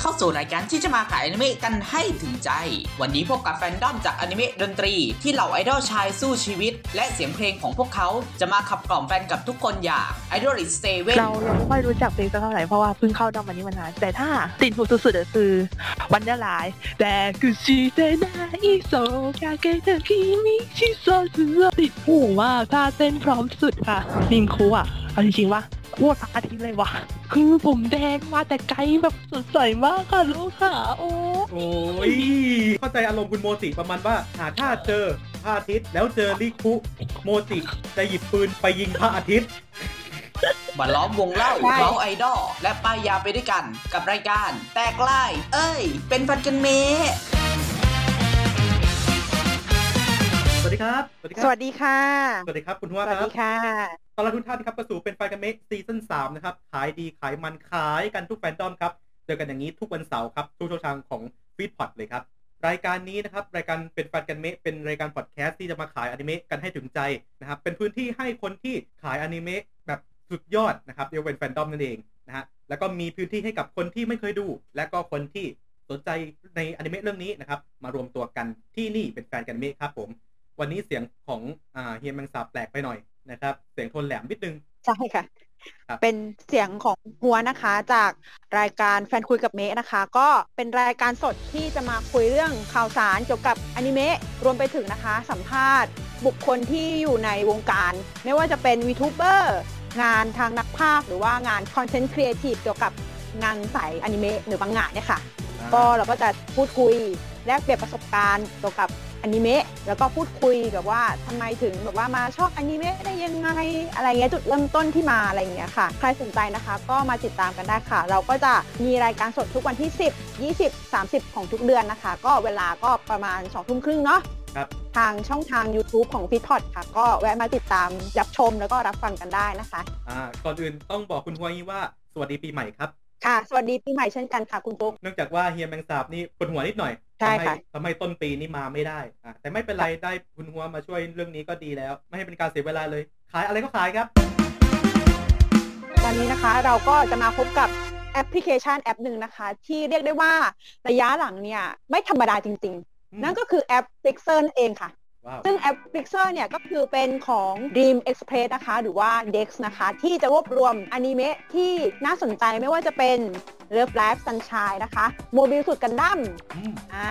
เข้าสู่รายการที่จะมาขายอนิเมะกันให้ถึงใจ วันนี้พบกับแฟนดอมจากอนิเมะดนตรี ที่เหล่าไอดอลชายสู้ชีวิต และเสียงเพลงของพวกเขาจะมาขับกล่อมแฟนกับทุกคนอย่าง IDOLiSH7 เรายังไม่ค่อยรู้จักเพลงสักเท่าไหร่เพราะว่าเพิ่งเข้าด้อมนี้มาไม่นานแต่ถ้าติดหูสุดๆอะคือ Wonder Light แต่คือชีเตนาอีโซกาเกเตคิมิชิโซซึติดหูมากท่าเต้นพร้อมสุดค่ะริคุอะเอาจริงๆว่าโคตรพระอาทิตย์เลยว่ะ คือผมแดงมาแต่ไกลแบบสดใสมากค่ะลูกค่ะโอ้โอ้ยเข้าใจอารมณ์คุณโมจิประมาณว่า หาถ้าเจอพระอาทิตย์แล้วเจอลิคุโมจิจะหยิบปืนไปยิงพระอาทิตย์มาล้อมวงเล่าเมาไอดอลและป้ายยาไปด้วยกันกับรายการ แตกลายเอ้ย เป็นฟันกันเมะสวัสดีครับ สวัสดีคสรัวัสดีค่ะ สวัสดีครับคุณหัวสควัสรับดีค่ะต อนรับทุกท่านครับเข้าสู่เป็นไฟกันเมกซีซั่น3นะครับ ขายดีขายมันขายกันทุกแฟนดอมครับ เจอกันอย่างนี้ทุกวันเสาร์ครับทุกช่องทางของฟีดพอดเลยครับ รายการนี้นะครับ รายการเป็นแฟนกันเมะเป็นรายการพอดแคสต์ที่จะมาขายอนิเมะกันให้ถึงใจนะครับ เป็นพื้นที่ให้คนที่ขายอนิเมะแบบสุดยอดนะครับเรียกว่าเป็นแฟนดอมนั่นเองนะฮะแล้วก็มีพื้นที่ให้กับคนที่ไม่เคยดู และก็คนที่สนใจในอนิเมะเรื่องนี้นะครับ มารวมตัวกันที่นี่เป็นแฟนกันเมะครับผม วันนี้เสียงของเฮียแมงสาแปลกไปหน่อย นะครับ เสียงโทนแหลมนิดนึง ใช่ค่ะครับเป็นเสียงของหัวนะคะ จากรายการแฟนคุยกับเมะนะคะ ก็เป็นรายการสดที่จะมาคุยเรื่องข่าวสารเกี่ยวกับอนิเมะรวมไปถึงนะคะ สัมภาษณ์บุคคลที่อยู่ในวงการ ไม่ว่าจะเป็น VTuber งานทางนักภาพหรือว่างาน content creative เกี่ยวกับงานสายอนิเมะหรือบางงานเนี่ยค่ะ ก็เราก็จะพูดคุย แลกเปลี่ยนประสบการณ์เกี่ยวกับอนิเมะแล้วก็พูดคุยแบบว่าทำไมถึงแบบว่ามาชอบอนิเมะได้ยังไงอะไรเงี้ยจุดเริ่มต้นที่มาอะไรอย่างเงี้ยค่ะ ใครสนใจนะคะ ก็มาติดตามกันได้ค่ะ เราก็จะมีรายการสดทุกวันที่ 10 20 30 ของทุกเดือนนะคะ ก็เวลาก็ประมาณ2ทุ่มครึ่งเนาะครับทางช่องทาง YouTube ของ f i t p o d ค่ะ ก็แวะมาติดตามรับชมแล้วก็รับฟังกันได้นะคะอ่าก่อนอื่นต้องบอกคุณฮวงี้ว่าสวัสดีปีใหม่ครับค่ะ สวัสดีปีใหม่เช่นกันค่ะคุณปุ๊กเนื่องจากว่าเฮียแมงสาบนี่ปวดหัวนิดหน่อย ใช่ทำให้ค่ะทำให้ต้นปีนี้มาไม่ได้อ่าแต่ไม่เป็นไรได้คุณหัวมาช่วยเรื่องนี้ก็ดีแล้ว ไม่ให้เป็นการเสียเวลาเลย ขายอะไรก็ขายครับตอนนี้นะคะเราก็จะมาพบกับแอปพลิเคชันแอปหนึ่งนะคะ ที่เรียกได้ว่าระยะหลังเนี่ย ไม่ธรรมดาจริงอืมๆนั่นก็คือแอป Pixel นั่นเองค่ะว้าว ซึ่งแอป Pixel เนี่ยก็คือเป็นของ Dream Express นะคะ หรือว่า Dex นะคะ ที่จะรวบรวมอนิเมะที่น่าสนใจไม่ว่าจะเป็น Love Live Sunshine นะคะโมบิลสูทกันดั้มอืมอ่า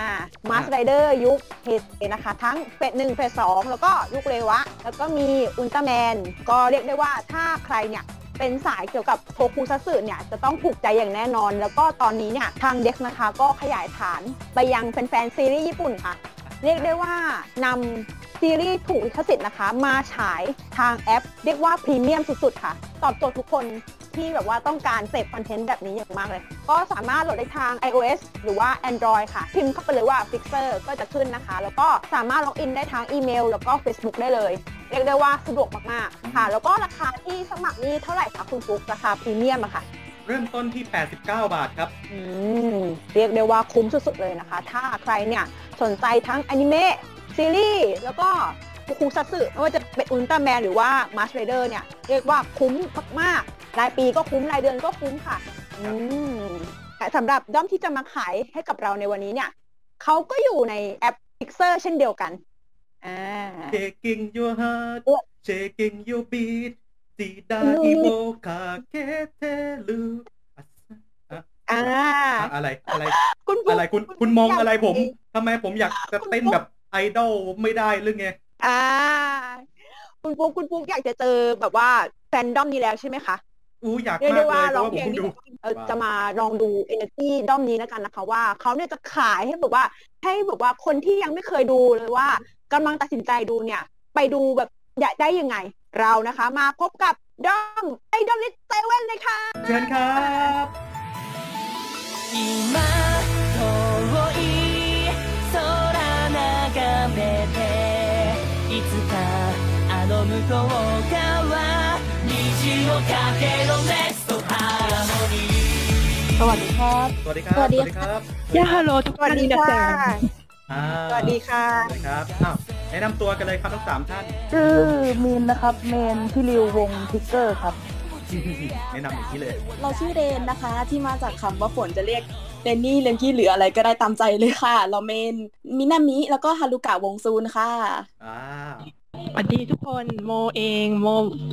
มาสค์ไรเดอร์ยุคเฮดนะคะ ทั้งเฟสหนึ่งเฟสสองแล้วก็ยุคเรวะ แล้วก็มีอุลตร้าแมน ก็เรียกได้ว่าถ้าใครเนี่ยเป็นสายเกี่ยวกับโทคุซัตสึเนี่ยจะต้องถูกใจอย่างแน่นอน แล้วก็ตอนนี้เนี่ยทางเด็กนะคะก็ขยายฐานไปยังแฟนๆซีรีส์ญี่ปุ่นค่ะ เรียกได้ว่านำซีรีส์ถูกลิขสิทธิ์นะคะ มาฉายทางแอป เรียกว่าพรีเมียมสุดๆค่ะ ตอบโจทย์ทุกคนที่แบบว่าต้องการเสพคอนเทนต์แบบนี้อย่างมากเลย ก็สามารถโหลดได้ทาง iOS หรือว่า Android ค่ะ พิมพ์เข้าไปเลยว่า Flixer ก็จะขึ้นนะคะ แล้วก็สามารถ login ได้ทางอีเมล แล้วก็ Facebook ได้เลย เรียกได้ว่าสะดวกมากๆ ค่ะ แล้วก็ราคาที่สมัครนี่เท่าไหร่คะคุณปุ๊กราคาพรีเมียมอะค่ะ เริ่มต้นที่ 89 บาทครับ อืมเรียกได้ว่าคุ้มสุดๆเลยนะคะ ถ้าใครเนี่ยสนใจทั้งอนิเมะซีรีส์แล้วก็โทคุซัทสึไม่ว่าจะเป็นอุลตร้าแมนหรือว่ามาสเ r เดอร์เนี่ย เรียกว่าคุ้มมากๆรายปีก็คุ้มรายเดือนก็คุ้มค่ะ อืมแต่สำหรับด้อมที่จะมาขายให้กับเราในวันนี้เนี่ยเขาก็อยู่ในแอป Flixer เช่นเดียวกันอ่า Taking your heart โอ้ shaking your beat จีดาอิโมคาเกเทลูอะอ่าอะอะไรอะไร คุณปุ๊กอะไรคุณคุณมองอะไรผมยากทำไมผมอยากจะเต้นแบบไอดอลไม่ได้หรือไงอ่า คุณปุ๊กคุณปุ๊กอยากจะเจอแบบว่าแฟนด้อมนี้แล้วใช่ไหมคะอู้อยากเรียกมาได้กเลว่ายเพร้อราะงว่าเพผมลงเพิ่งที่ดูเอ่อว้าวจะมาลองดู energy ด้อมนี้แล้วกันนะคะ ว่าเขาเนี่ยจะขายให้แบบว่า ให้แบบว่าคนที่ยังไม่เคยดูเลยว่ากำลังตัดสินใจดูเนี่ย ไปดูแบบอยากได้ยังไง เรานะคะมาพบกับดอมไอดอมลิสเซเว่นเลยค่ะ เชิญครับいつかあの向こう側虹をかけろネストハーモニーสวัสดีครับ สวัสดีครับ สวัสดีครับ ย่าฮัลโหลทุกคนดีนี้นะค่ะ อ่าสวัสดีค่ะสวัสดีครับอ้าวแนะนำตัวกันเลยครับทั้งสามท่าน ชื่อมีนนะครับ เมนพี่ริววงทิกเกอร์ครับ แนะนำอย่างนี้เลย เราชื่อเรนนะคะที่มาจากคำว่าฝนจะเรียกเรนนี่เรนกี้หรืออะไรก็ได้ตามใจเลยค่ะ เราเมนมินามิแล้วก็ฮารุกะวงซูนค่ะ อ่า สวัสดีทุกคนโมเองโม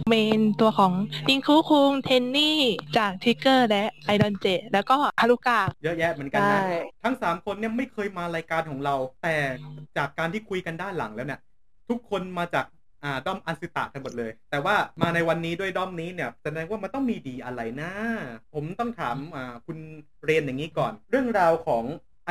เมนตัวของลิงคูคุงเทนนี่จากทิกเกอร์และไอดอนเจ แล้วก็ฮารุกะเยอะแยะเหมือนกันนะใช่ทั้งสามคนเนี่ยไม่เคยมารายการของเรา แต่จากการที่คุยกันด้านหลังแล้วเนี่ย ทุกคนมาจากอ่าด้อมอันซิตะกันหมดเลย แต่ว่ามาในวันนี้ด้วยด้อมนี้เนี่ยแสดงว่ามันต้องมีดีอะไรนะ ผมต้องถามอ่าคุณเริ่มอย่างนี้ก่อน เรื่องราวของ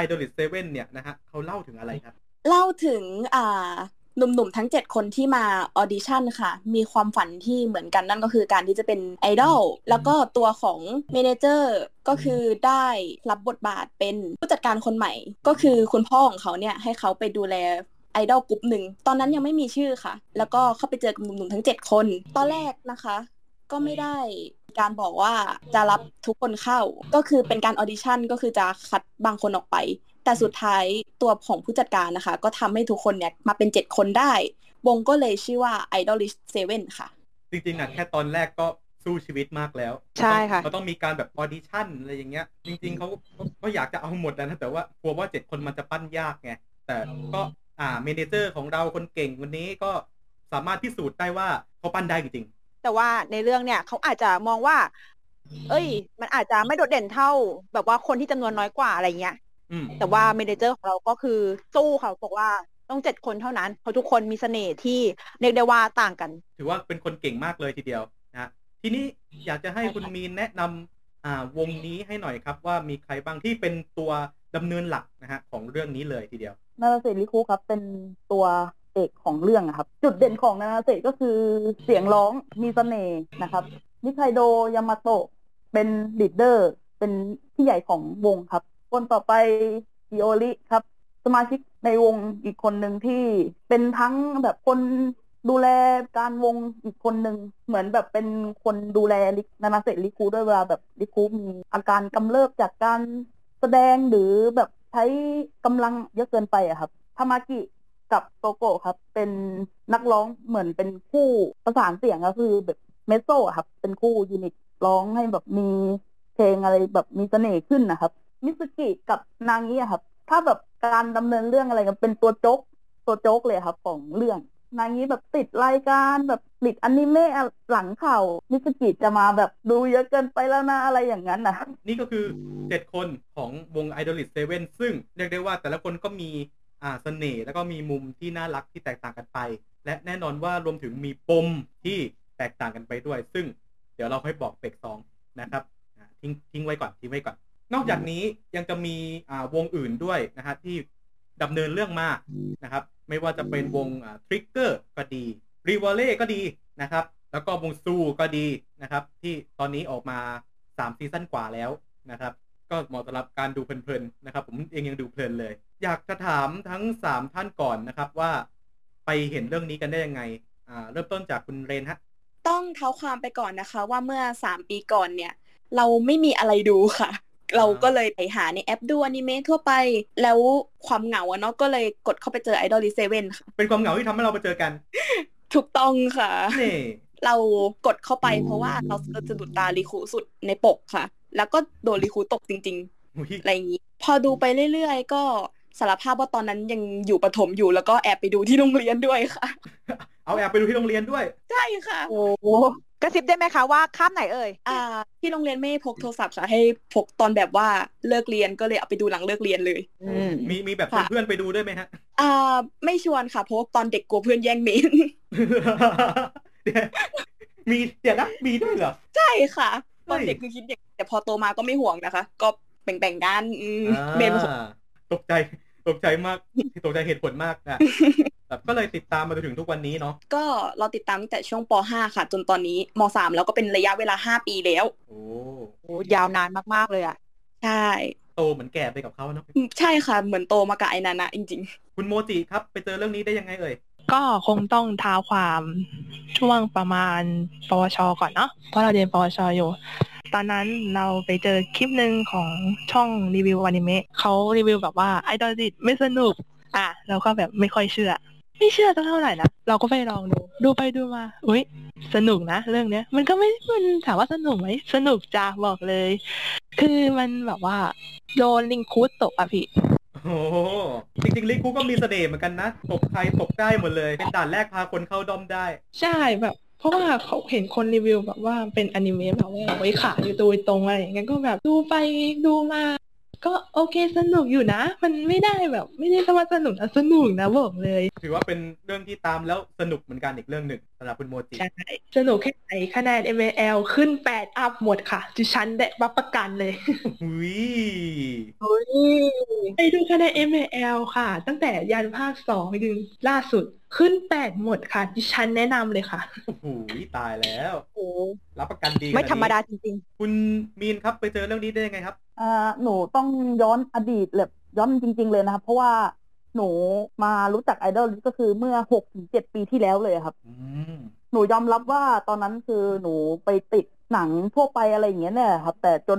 i d o l i t 7เนี่ยนะฮะเขาเล่าถึงอะไรครับ เล่าถึงอ่า หนุ่มๆทั้ง 7 คนที่มา audition ค่ะ มีความฝันที่เหมือนกันนั่นก็คือการที่จะเป็นไอดอลแล้วก็ตัวของ manager ก็คือได้รับบทบาทเป็นผู้จัดการคนใหม่ ก็คือคุณพ่อของเขาเนี่ยให้เขาไปดูแลไอดอลกลุ่มหนึ่ง ตอนนั้นยังไม่มีชื่อค่ะ แล้วก็เข้าไปเจอกับหนุ่มๆทั้ง 7 คน ตอนแรกนะคะ ก็ไม่ได้การบอกว่าจะรับทุกคนเข้า ก็คือเป็นการ audition ก็คือจะคัดบางคนออกไป แต่สุดท้ายตัวของผู้จัดการนะคะ ก็ทำให้ทุกคนเนี่ยมาเป็น7คนได้ วงก็เลยชื่อว่า IDOLiSH7 ค่ะ จริงๆนะแค่ตอนแรกก็สู้ชีวิตมากแล้ว ใช่ค่ะมันต้องมีการแบบ audition อะไรอย่างเงี้ย จริง ๆเขาก็ก็อยากจะเอาหมดนะแต่ว่ากลัวว่าเจ็ดคนมันจะปั้นยากไงแต่ก็อ่า manager ของเราคนเก่งคนนี้ก็สามารถพิสูจน์ได้ว่าเขาปั้นได้จริงแต่ว่าในเรื่องเนี่ยเขาอาจจะมองว่า เอ้ย มันอาจจะไม่โดดเด่นเท่า แบบว่าคนที่จำนวนน้อยกว่าอะไรเงี้ยๆอืม แต่ว่าเมเนเจอร์ของเราก็คือสู้เขาบอกว่าต้องเจ็ดคนเท่านั้น เพราะทุกคนมีเสน่ห์ที่เรียกได้ว่าต่างกัน ถือว่าเป็นคนเก่งมากเลยทีเดียวนะฮะทีนี้อยากจะให้คุณมีนแนะนำอ่าวงนี้ให้หน่อยครับ ว่ามีใครบ้างที่เป็นตัวดำเนินหลักนะฮะของเรื่องนี้เลยทีเดียวนานาเสะริคุครับ เป็นตัวเอกของเรื่องอะครับ จุดเด่นของนานาเสะก็คือเสียงร้องมีเสน่ห์นะครับนิไคโดยามาโตะเป็น leader เป็นพี่ใหญ่ของวงครับ คนต่อไปอิโอริครับ สมาชิกในวงอีกคนหนึ่งที่เป็นทั้งแบบคนดูแลการวงอีกคนหนึ่งเหมือนแบบเป็นคนดูแลลินานาเศษริคุด้วยเวลาแบบลิคูมีอาการกำเริบจากการแสดงหรือแบบใช้กำลังเยอะเกินไปอะครับทามากิกับโซโกครับ เป็นนักร้องเหมือนเป็นคู่ประสานเสียงก็คือแบบ MEZZO ครับ เป็นคู่ unit ร้องให้แบบมีเพลงอะไรแบบมีเสน่ห์ขึ้นนะครับ มิตสึกิกับนางิครับ ถ้าแบบการดำเนินเรื่องอะไรกันเป็นตัวโจ๊กตัวโจ๊กเลยครับ ของเรื่อง นางนี้แบบติดรายการแบบติดอนิเมะหลังเข่ามิตสึกิจะมาแบบดูเยอะเกินไปแล้วนะอะไรอย่างนั้นนะนี่ก็คือเจ็ดคนของวง i d o l i t 7ซึ่งเรียกได้ว่าแต่ละคนก็มีอ่าเสน่ห์แล้วก็มีมุมที่น่ารักที่แตกต่างกันไป และแน่นอนว่ารวมถึงมีปมที่แตกต่างกันไปด้วย ซึ่งเดี๋ยวเราค่อยบอกเฟกสองนะครับทิ้งทิ้งไว้ก่อนทิ้งไว้ก่อน นอกจากนี้ยังจะมีวงอื่นด้วยนะฮะที่ดำเนินเรื่องมานะครับ ไม่ว่าจะเป็นวงทริกเกอร์ก็ดีรีวอลเล่ก็ดีนะครับ แล้วก็วงซูก็ดีนะครับ ที่ตอนนี้ออกมา3ซีซั่นกว่าแล้วนะครับ ก็เหมาะสำหรับการดูเพลินๆนะครับ ผมเองยังดูเพลินเลย อยากจะถามทั้ง 3 ท่านก่อนนะครับว่าไปเห็นเรื่องนี้กันได้ยังไงอ่าเริ่มต้นจากคุณเรนฮะต้องเท้าความไปก่อนนะคะ ว่าเมื่อ3ปีก่อนเนี่ย เราไม่มีอะไรดูค่ะ เราก็เลยไปหาในแอปดูอนิเมะทั่วไป แล้วความเหงาอะเนาะก็เลยกดเข้าไปเจอ Idol 7ค่ะ เป็นความเหงาที่ทำให้เราไปเจอกัน ถูกต้องค่ะนี่เรากดเข้าไปเพราะว่าเราสะดุดตารีคูสุดในปกค่ะ แล้วก็โดนรีคูตกจริงอุ๊ยๆอะไรอย่างนี้ พอดูไปเรื่อยๆ ก็สารภาพว่าตอนนั้นยังอยู่ประถมอยู่แล้วก็แอบไปดูที่โรงเรียนด้วยค่ะ เอาแอบไปดูที่โรงเรียนด้วย ใช่ค่ะ โอ้โหก ระซิบได้ไหมคะว่าข้ามไหนเอ่ยอ่า ที่โรงเรียนไม่ให้พกโทรศัพท์ค่ะให้พกตอนแบบว่าเลิกเรียนก็เลยเอาไปดูหลังเลิกเรียนเลยอืมมีมีแบบชวนค่ะเพื่อนไปดูด้วยไหมฮะอ่าไม่ชวนค่ะเพราะว่าตอนเด็กกลัวเพื่อนแย่งเมนเดี๋ยวมีเดี๋ยวนะมีด้วยเหรอ ใช่ค่ะ ตอนเฮ้ยเด็กคือคิดอย่างแต่พอโตมาก็ไม่ห่วงนะคะ ก็แบ่งๆกันอืมเมนของอ่าตกใจ ตกใจมากตกใจเหตุผลมากนะแบบก็เลยติดตามมาจนถึงทุกวันนี้เนาะก็เราติดตามตั้งแต่ช่วงป .5 ค่ะ จนตอนนี้ม .3 แล้วก็เป็นระยะเวลา 5 ปีแล้ว โอ้โอ้ยาวนานมากๆเลยอะ ใช่ โตเหมือนแก่ไปกับเขาเนาะใช่ค่ะ เหมือนโตมากับไอ้นานะจริงคุณโมจิครับ ไปเจอเรื่องนี้ได้ยังไงเอ่ย ก็คงต้องท้าความช่วงประมาณปวช ก่อนเนาะเพราะเราเรียนปวช อยู่ ตอนนั้นเราไปเจอคลิปหนึ่งของช่องรีวิวอนิเมะเขารีวิวแบบว่าไอดอลดิตไม่สนุก อะ เราก็แบบไม่ค่อยเชื่อ ไม่เชื่อตั้งเท่าไหร่นะ เราก็ไปลองดู ดูไปดูมา อุ้ยสนุกนะ เรื่องเนี้ย มันก็ไม่มันถามว่าสนุกไหมสนุกจ้าบอกเลย คือมันแบบว่าโดนลิงคูดตกอะพี่ โอ้จริงๆลิคูก็มีเสน่ห์เหมือนกันนะตกใครตกได้หมดเลย เป็นด่านแรกพาคนเข้าด้อมได้ ใช่แบบ เพราะว่าเขาเห็นคนรีวิวแบบว่าเป็นอนิเมะแบบว่าไว้ขายอยู่ตัวตรงอะไรอย่างเงี้ยก็แบบดูไปดูมา ก็โอเคสนุกอยู่นะ มันไม่ได้แบบ ไม่ได้สว่าสนุกนะสนุกนะบอกเลย ถือว่าเป็นเรื่องที่ตามแล้วสนุกเหมือนกันอีกเรื่องหนึ่งสำหรับคุณโมจิ ใช่ สนุกแค่ไหนคะแนน ML ขึ้น 8 อัพหมดค่ะดิฉันได้รับประกันเลยหุยไปดูคะแนน ML ค่ะ ตั้งแต่ยันภาคสองไปถึงล่าสุดขึ้น 8 หมดค่ะ ดิฉันแนะนำเลยค่ะโอ้โหตายแล้ว โอ้รับประกันดีไม่ขนธรรมดาจริงคุณมีนครับไปเจอเรื่องนี้ได้ยังไงครับอ่า หนูต้องย้อนอดีตแบบย้อนจริง ๆ เลยนะครับ เพราะว่าหนูมารู้จักไอดอลก็คือเมื่อหกถึงเจ็ดปีที่แล้วเลยครับอืมหนูยอมรับว่าตอนนั้นคือหนูไปติดหนังทั่วไปอะไรอย่างเงี้ยเนี่ยครับ แต่จน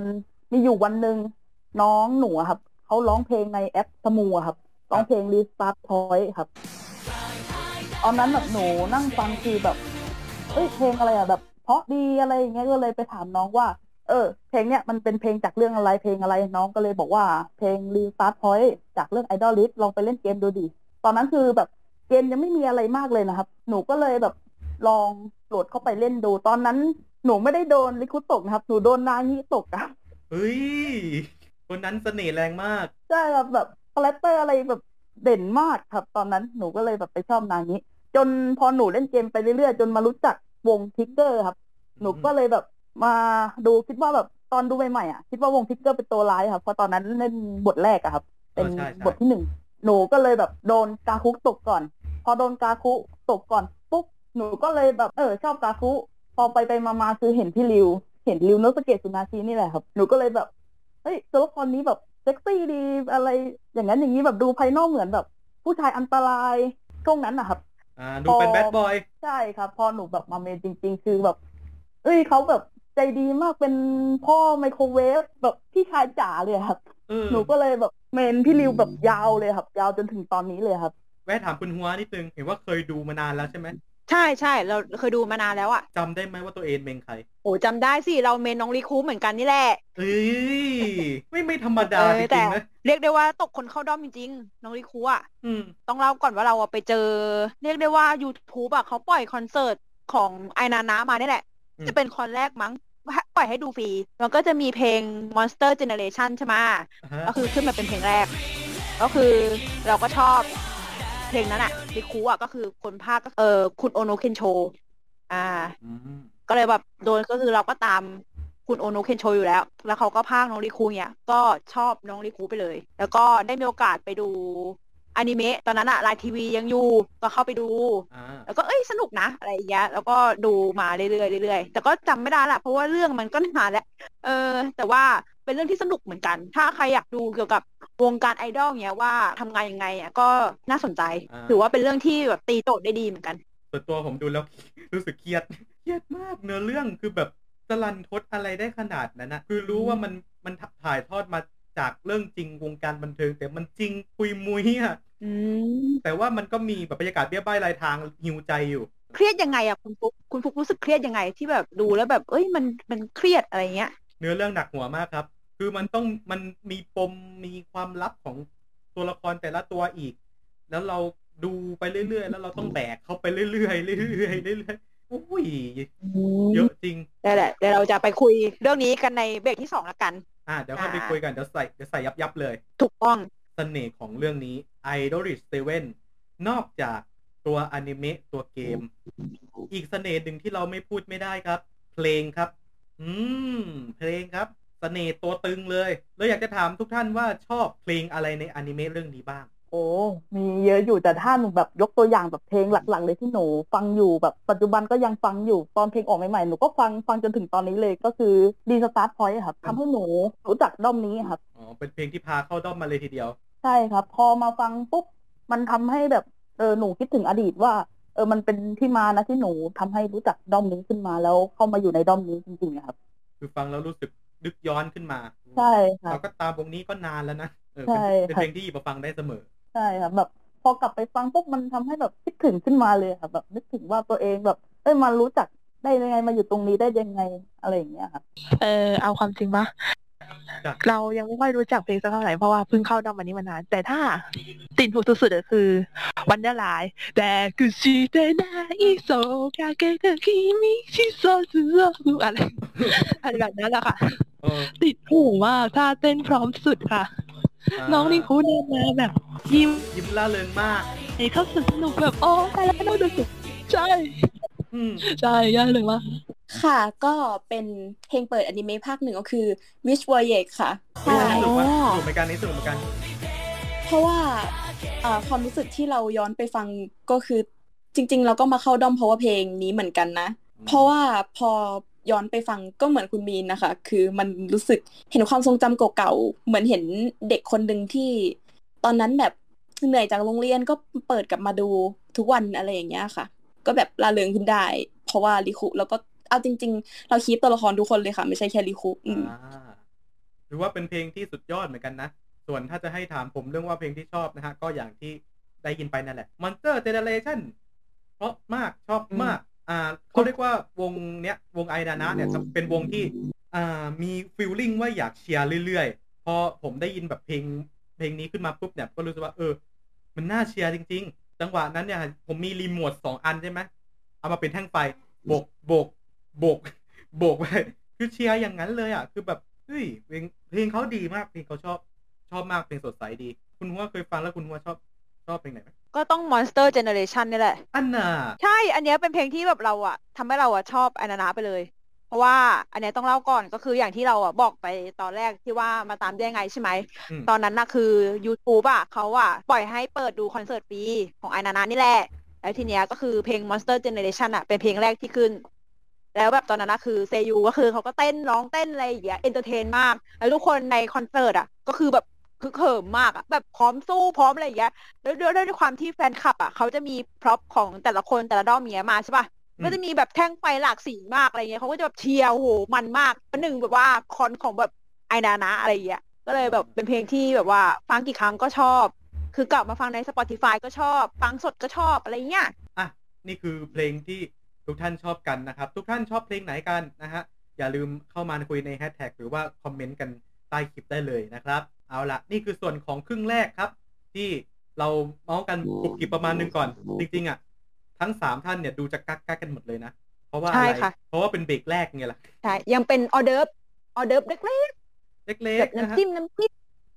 มีอยู่วันหนึ่งน้องหนูอะครับเขาร้องเพลงในแอปสมูอะครับร้องเพลง Restart Point ครับตอนนั้นแบบหนูนั่งฟังคือแบบ เอ้ยเพลงอะไรอะแบบ เพราะดีอะไรอย่างเงี้ยก็เลยไปถามน้องว่า เออ เพลงเนี้ยมันเป็นเพลงจากเรื่องอะไรเพลงอะไรน้องก็เลยบอกว่าเพลง Restart Pointer จากเรื่อง IDOLiSH7 ลองไปเล่นเกมดูดิตอนนั้นคือแบบเกมยังไม่มีอะไรมากเลยนะครับ หนูก็เลยแบบลองโหลดเข้าไปเล่นดู ตอนนั้นหนูไม่ได้โดนริคุตกนะครับ หนูโดนนางิตกครับเฮ้ยคนนั้นเสน่ห์แรงมากใช่ครับแบบ character อะไรแบบเด่นมากครับ ตอนนั้นหนูก็เลยแบบไปชอบนางิจนพอหนูเล่นเกมไปเรื่อยๆ จนมารู้จักวง TRIGGER ครับ หนูก็เลยแบบ มาดูคิดว่าแบบตอนดูใหม่ๆอะคิดว่าวง TRIGGER เป็นตัวร้ายครับเพราะตอนนั้นเล่นบทแรกอะครับ เป็นเออใช่ใช่บทที่หนึ่งหนูก็เลยแบบโดนกาคุตกก่อน พอโดนกาคุตกก่อนปุ๊บหนูก็เลยแบบเออชอบกาคุพอไปไปมามาคือเห็นพี่ริว เห็นริวโนสุเกะสึนาชินี่แหละครับ หนูก็เลยแบบเฮ้ยตัวละครนี้แบบเซ็กซี่ดีอะไร อย่างนั้นอย่างนี้แบบดูภายนอกเหมือนแบบ ผู้ชายอันตรายช่วงนั้นนะครับอ่าดูเป็นแบดบอย ใช่ครับ พอหนูแบบมาเมนจริง ๆ คือแบบ เอ้ยเขาแบบ ใจดีมากเป็นพ่อไมโครเวฟแบบพี่ชายจ๋าเลยครับเออหนูก็เลยแบบเมนพี่ริวแบบยาวเลยครับ ยาวจนถึงตอนนี้เลยครับ แวะถามคุณฮัวนิดนึงเห็นว่าเคยดูมานานแล้วใช่ไหมๆใช่ใช่เราเคยดูมานานแล้วอะจำได้ไหมว่าตัวเองเป็นใครโอ้จำได้สิ เราเมนน้องลิคูเหมือนกันนี่แหละเอ้ยไม่ไม่ธรรมดาเอจอริแต่งๆนะเรียกได้ว่าตกคนเข้าด้อมจริงๆน้องลิคูอะอืมต้องเล่าก่อนว่าเราอะไปเจอ เรียกได้ว่า YouTube อะเขาปล่อยคอนเสิร์ตของไอนานะมานี่แหละอืมจะเป็นคอนแรกมั้ง ปล่อยให้ดูฟรี มันก็จะมีเพลง Monster Generation ใช่ไหมอ่าฮะก็คือขึ้นมาเป็นเพลงแรก ก็คือเราก็ชอบเพลงนั้นอะลิคูอะก็คือคนภาคก็เออคุณโอโนเคนโชอ่าอืมก็เลยแบบโดนก็คือเราก็ตามคุณโอโนเคนโชอยู่แล้ว แล้วเขาก็พากย์น้องริคูเนี่ย ก็ชอบน้องริคูไปเลย แล้วก็ได้มีโอกาสไปดู อนิเมะตอนนั้นอะ LINE TV ยังอยู่ก็เข้าไปดูอ่าแล้วก็เอ้ยสนุกนะอะไรอย่างเงี้ยแล้วก็ดูมาเรื่อยๆเรื่อยๆแต่ก็จำไม่ได้ละเพราะว่าเรื่องมันก็นานแล้วเออ แต่ว่าเป็นเรื่องที่สนุกเหมือนกัน ถ้าใครอยากดูเกี่ยวกับวงการไอดอลเนี้ยว่าทำงานยังไงอะก็น่าสนใจอ่าถือว่าเป็นเรื่องที่แบบตีโจทย์ได้ดีเหมือนกันส่วนตัวผมดูแล้วรู้สึกเครียดเครียดมากเนื้อเรื่องคือแบบสลันทดอะไรได้ขนาดนั้นนะคือรู้ว่ามันมันถ่ายทอดมาจากเรื่องจริงวงการบันเทิง แต่มันจริงปุยมุยอะ อืม แต่ว่ามันก็มีแบบบรรยากาศเบี้ยบ้ายรายทางหิวใจอยู่ เครียดยังไงอะคุณฟุกคุณฟุกรู้สึกเครียดยังไงที่แบบดูแล้วแบบเอ้ยมันมันเครียดอะไรเงี้ย เนื้อเรื่องหนักหัวมากครับ คือมันต้องมันมีปมมีความลับของตัวละครแต่ละตัวอีก แล้วเราดูไปเรื่อยๆ แล้วเราต้องแบกเขาไปเรื่อยๆเรื่อยๆเรื่อยๆอุ้ยเยอะจริงได้แหละเดี๋ยวเราจะไปคุยเรื่องนี้กันในเบรกที่สองละกัน อะเดี๋ยวค่อยไปอ่าคุยกันเดี๋ยวใส่เดี๋ยวใส่ยับยับๆเลย ถูกต้องเสน่ห์ของเรื่องนี้ Idolish Seven นอกจากตัวอนิเมะตัวเกม อีกเสน่ห์หนึ่งที่เราไม่พูดไม่ได้ครับ เพลงครับ อืม เพลงครับเสน่ห์ตัวตึงเลยเลยอยากจะถามทุกท่านว่าชอบเพลงอะไรในอนิเมะเรื่องนี้บ้าง โอ้ มีเยอะอยู่แต่ถ้าหนูแบบยกตัวอย่างแบบเพลงหลักๆ เลยที่หนูฟังอยู่แบบปัจจุบันก็ยังฟังอยู่ตอนเพลงออกใหม่ๆหนูก็ฟังฟังจนถึงตอนนี้เลยก็คือดีสตาร์ทพอยต์ครับทำให้หนูรู้จักด้อมนี้ครับ อ๋อ เป็นเพลงที่พาเข้าด้อมมาเลยทีเดียวใช่ครับ พอมาฟังปุ๊บมันทำให้แบบเออหนูคิดถึงอดีตว่า เออมันเป็นที่มานะที่หนูทำให้รู้จักด้อมนี้ขึ้นมาแล้วเข้ามาอยู่ในด้อมนี้จริงๆอะครับ คือฟังแล้วรู้สึกนึกย้อนขึ้นมา ใช่ค่ะเราก็ตามวงนี้ก็นานแล้วนะเออใช่เป็นเป็นค่ะเพลงที่หยิบมาฟังได้เสมอ ใช่ครับแบบ พอกลับไปฟังปุ๊บมันทำให้แบบคิดถึงขึ้นมาเลยค่ะแบบ นึกถึงว่าตัวเองแบบเอ้ยมารู้จักได้ยังไงมาอยู่ตรงนี้ได้ยังไงอะไรอย่างเงี้ยค่ะเออเอาความจริงปะจ้ะ เรายังไม่ค่อยรู้จักเพลงสักเท่าไหร่เพราะว่าเพิ่งเข้าด้อมวันนี้มานาน แต่ถ้าติดหูสุดๆก็คือวันเดอร์ไลน์แต่คือชีเตนาอิโซกาเกะคิมิชิโซซึโซอะไรอะไรแบบนั้นแหละค่ะเออติดหูมากถ้าเต้นพร้อมสุดค่ะาน้องนี่คูเดินมาแบบ ยิ้มยิ้มล่าเริงมากเข้าสนุกแบบโอ้ตายแล้วน้องดูสุดใช่อืมใช่ย่าเลยว่า ค่ะ ก็เป็นเพลงเปิดอนิเมะภาคหนึ่งก็คือ Wish Voyage ค่ะเฮ้ยใช่สนุกมากอ๋อสนุกเหมือนกันนี่สนุกเหมือนกัน เพราะว่าอ่าความรู้สึกที่เราย้อนไปฟังก็คือจริง ๆ เราก็มาเข้าด้อมเพราะว่าเพลงนี้เหมือนกันนะ เพราะว่าพอย้อนไปฟังก็เหมือนคุณมีนนะคะ คือมันรู้สึกเห็นความทรงจำเก่าๆเหมือนเห็นเด็กคนหนึ่งที่ ตอนนั้นแบบเหนื่อยจากโรงเรียนก็เปิดกลับมาดูทุกวันอะไรอย่างเงี้ยค่ะ ก็แบบละเริงขึ้นได้ เพราะว่าริคุแล้วก็ เอาจริง ๆ เราคีปตัวละครทุกคนเลยค่ะ ไม่ใช่แค่ริคุอืมอ่าหรือว่าเป็นเพลงที่สุดยอดเหมือนกันนะ ส่วนถ้าจะให้ถามผมเรื่องว่าเพลงที่ชอบนะฮะ ก็อย่างที่ได้ยินไปนั่นแหละ Monster Generation เพราะมากชอบมาก อ่าเขาเรียกว่าวงเนี้ยวงไอดานะเนี่ยจะเป็นวงที่ อ่ามีฟีลลิ่งว่าอยากเชียร์เรื่อยๆ พอผมได้ยินแบบเพลงเพลงนี้ขึ้นมาปุ๊บเนี่ยก็รู้สึกว่าเออ มันน่าเชียร์จริง ๆ จังหวะนั้นเนี่ย ผมมีรีโมทสองอันใช่ไหมเอามาเป็นแท่งไฟบกบก โบก โบกไปคือเชียร์อย่างนั้นเลยอะ คือแบบเฮ้ยเพลงเพลงเขาดีมากเพลงเขาชอบชอบมากเพลงสดใสดี คุณหัวเคยฟังแล้วคุณหัวชอบชอบเพลงไหนไหมก็ต้อง Monster Generation นี่แหละ อันน่ะ ใช่ อันเนี้ยเป็นเพลงที่แบบเราอะทำให้เราอะชอบอานานาไปเลย เพราะว่าอันเนี้ยต้องเล่าก่อนก็คืออย่างที่เราอะบอกไปตอนแรกที่ว่ามาตามได้ยังไงใช่ไหมอืมตอนนั้นนะคือ YouTube อะเขาอะปล่อยให้เปิดดูคอนเสิร์ตฟรีของไอนานะนี่แหละแล้วทีเนี้ยก็คือเพลง Monster Generation อะเป็นเพลงแรกที่ขึ้น แล้วแบบตอนนั้นนะคือเซยูก็คือเขาก็เต้นร้องเต้นอะไรอย่างเงี้ย entertain มาก แล้วทุกคนในคอนเสิร์ตอะก็คือแบบคึกเหิมมากอะแบบพร้อมสู้พร้อมอะไรอย่างเงี้ยแล้วด้วยด้วยความที่แฟนคลับอะเขาจะมี prop ของแต่ละคนแต่ละด้อมเนี้ยมาใช่ป่ะอืมก็จะมีแบบแท่งไฟหลากสีมากอะไรเงี้ยเขาก็จะแบบเชียร์โอ้โหมันมากประหนึ่งแบบว่าคอนของแบบไอนานะอะไรเงี้ยก็เลยแบบเป็นเพลงที่แบบว่าฟังกี่ครั้งก็ชอบ คือกลับมาฟังใน Spotify ก็ชอบ ฟังสดก็ชอบอะไรเงี้ยอะนี่คือเพลงที่ ทุกท่านชอบกันนะครับ ทุกท่านชอบเพลงไหนกันนะฮะอย่าลืมเข้ามาคุยในแฮชแท็กหรือว่าคอมเมนต์กันใต้คลิปได้เลยนะครับ เอาละนี่คือส่วนของครึ่งแรกครับ ที่เราเมาส์กันกรุบกริบประมาณหนึงก่อน จริงๆอะทั้งสามท่านเนี่ยดูจะกั๊กกั๊กๆกันหมดเลยนะ เพราะว่าใช่อะไรค่ะเพราะว่าเป็นเบรกแรกไงล่ะใช่ยังเป็นออเดิร์ฟออเดิร์ฟเล็กเล็ๆแบกบๆนะฮะน้ำจิ้มน้ำจิ้ม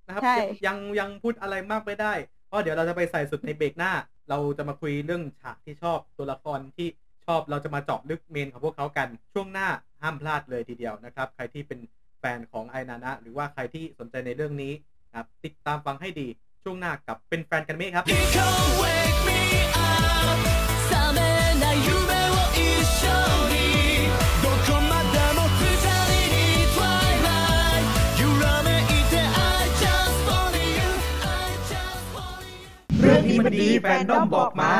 นะครับใช่ยังยังพูดอะไรมากไม่ได้เพราะเดี๋ยวเราจะไปใส่สุดในเบรกหน้า เราจะมาคุยเรื่องฉากที่ชอบตัวละครที่ช อบเราจะมาเจาะลึกเมนของพวกเขากันช่วงหน้าห้ามพลาดเลยทีเดียวนะครับ ใครที่เป็นแฟนของไอนานะหรือว่าใครที่สนใจในเรื่องนี้ครับติดตามฟังให้ดีช่วงหน้ากับเป็นแฟนกันเมะครับเรื่องนี้มันดีแฟนด้อมบอกมา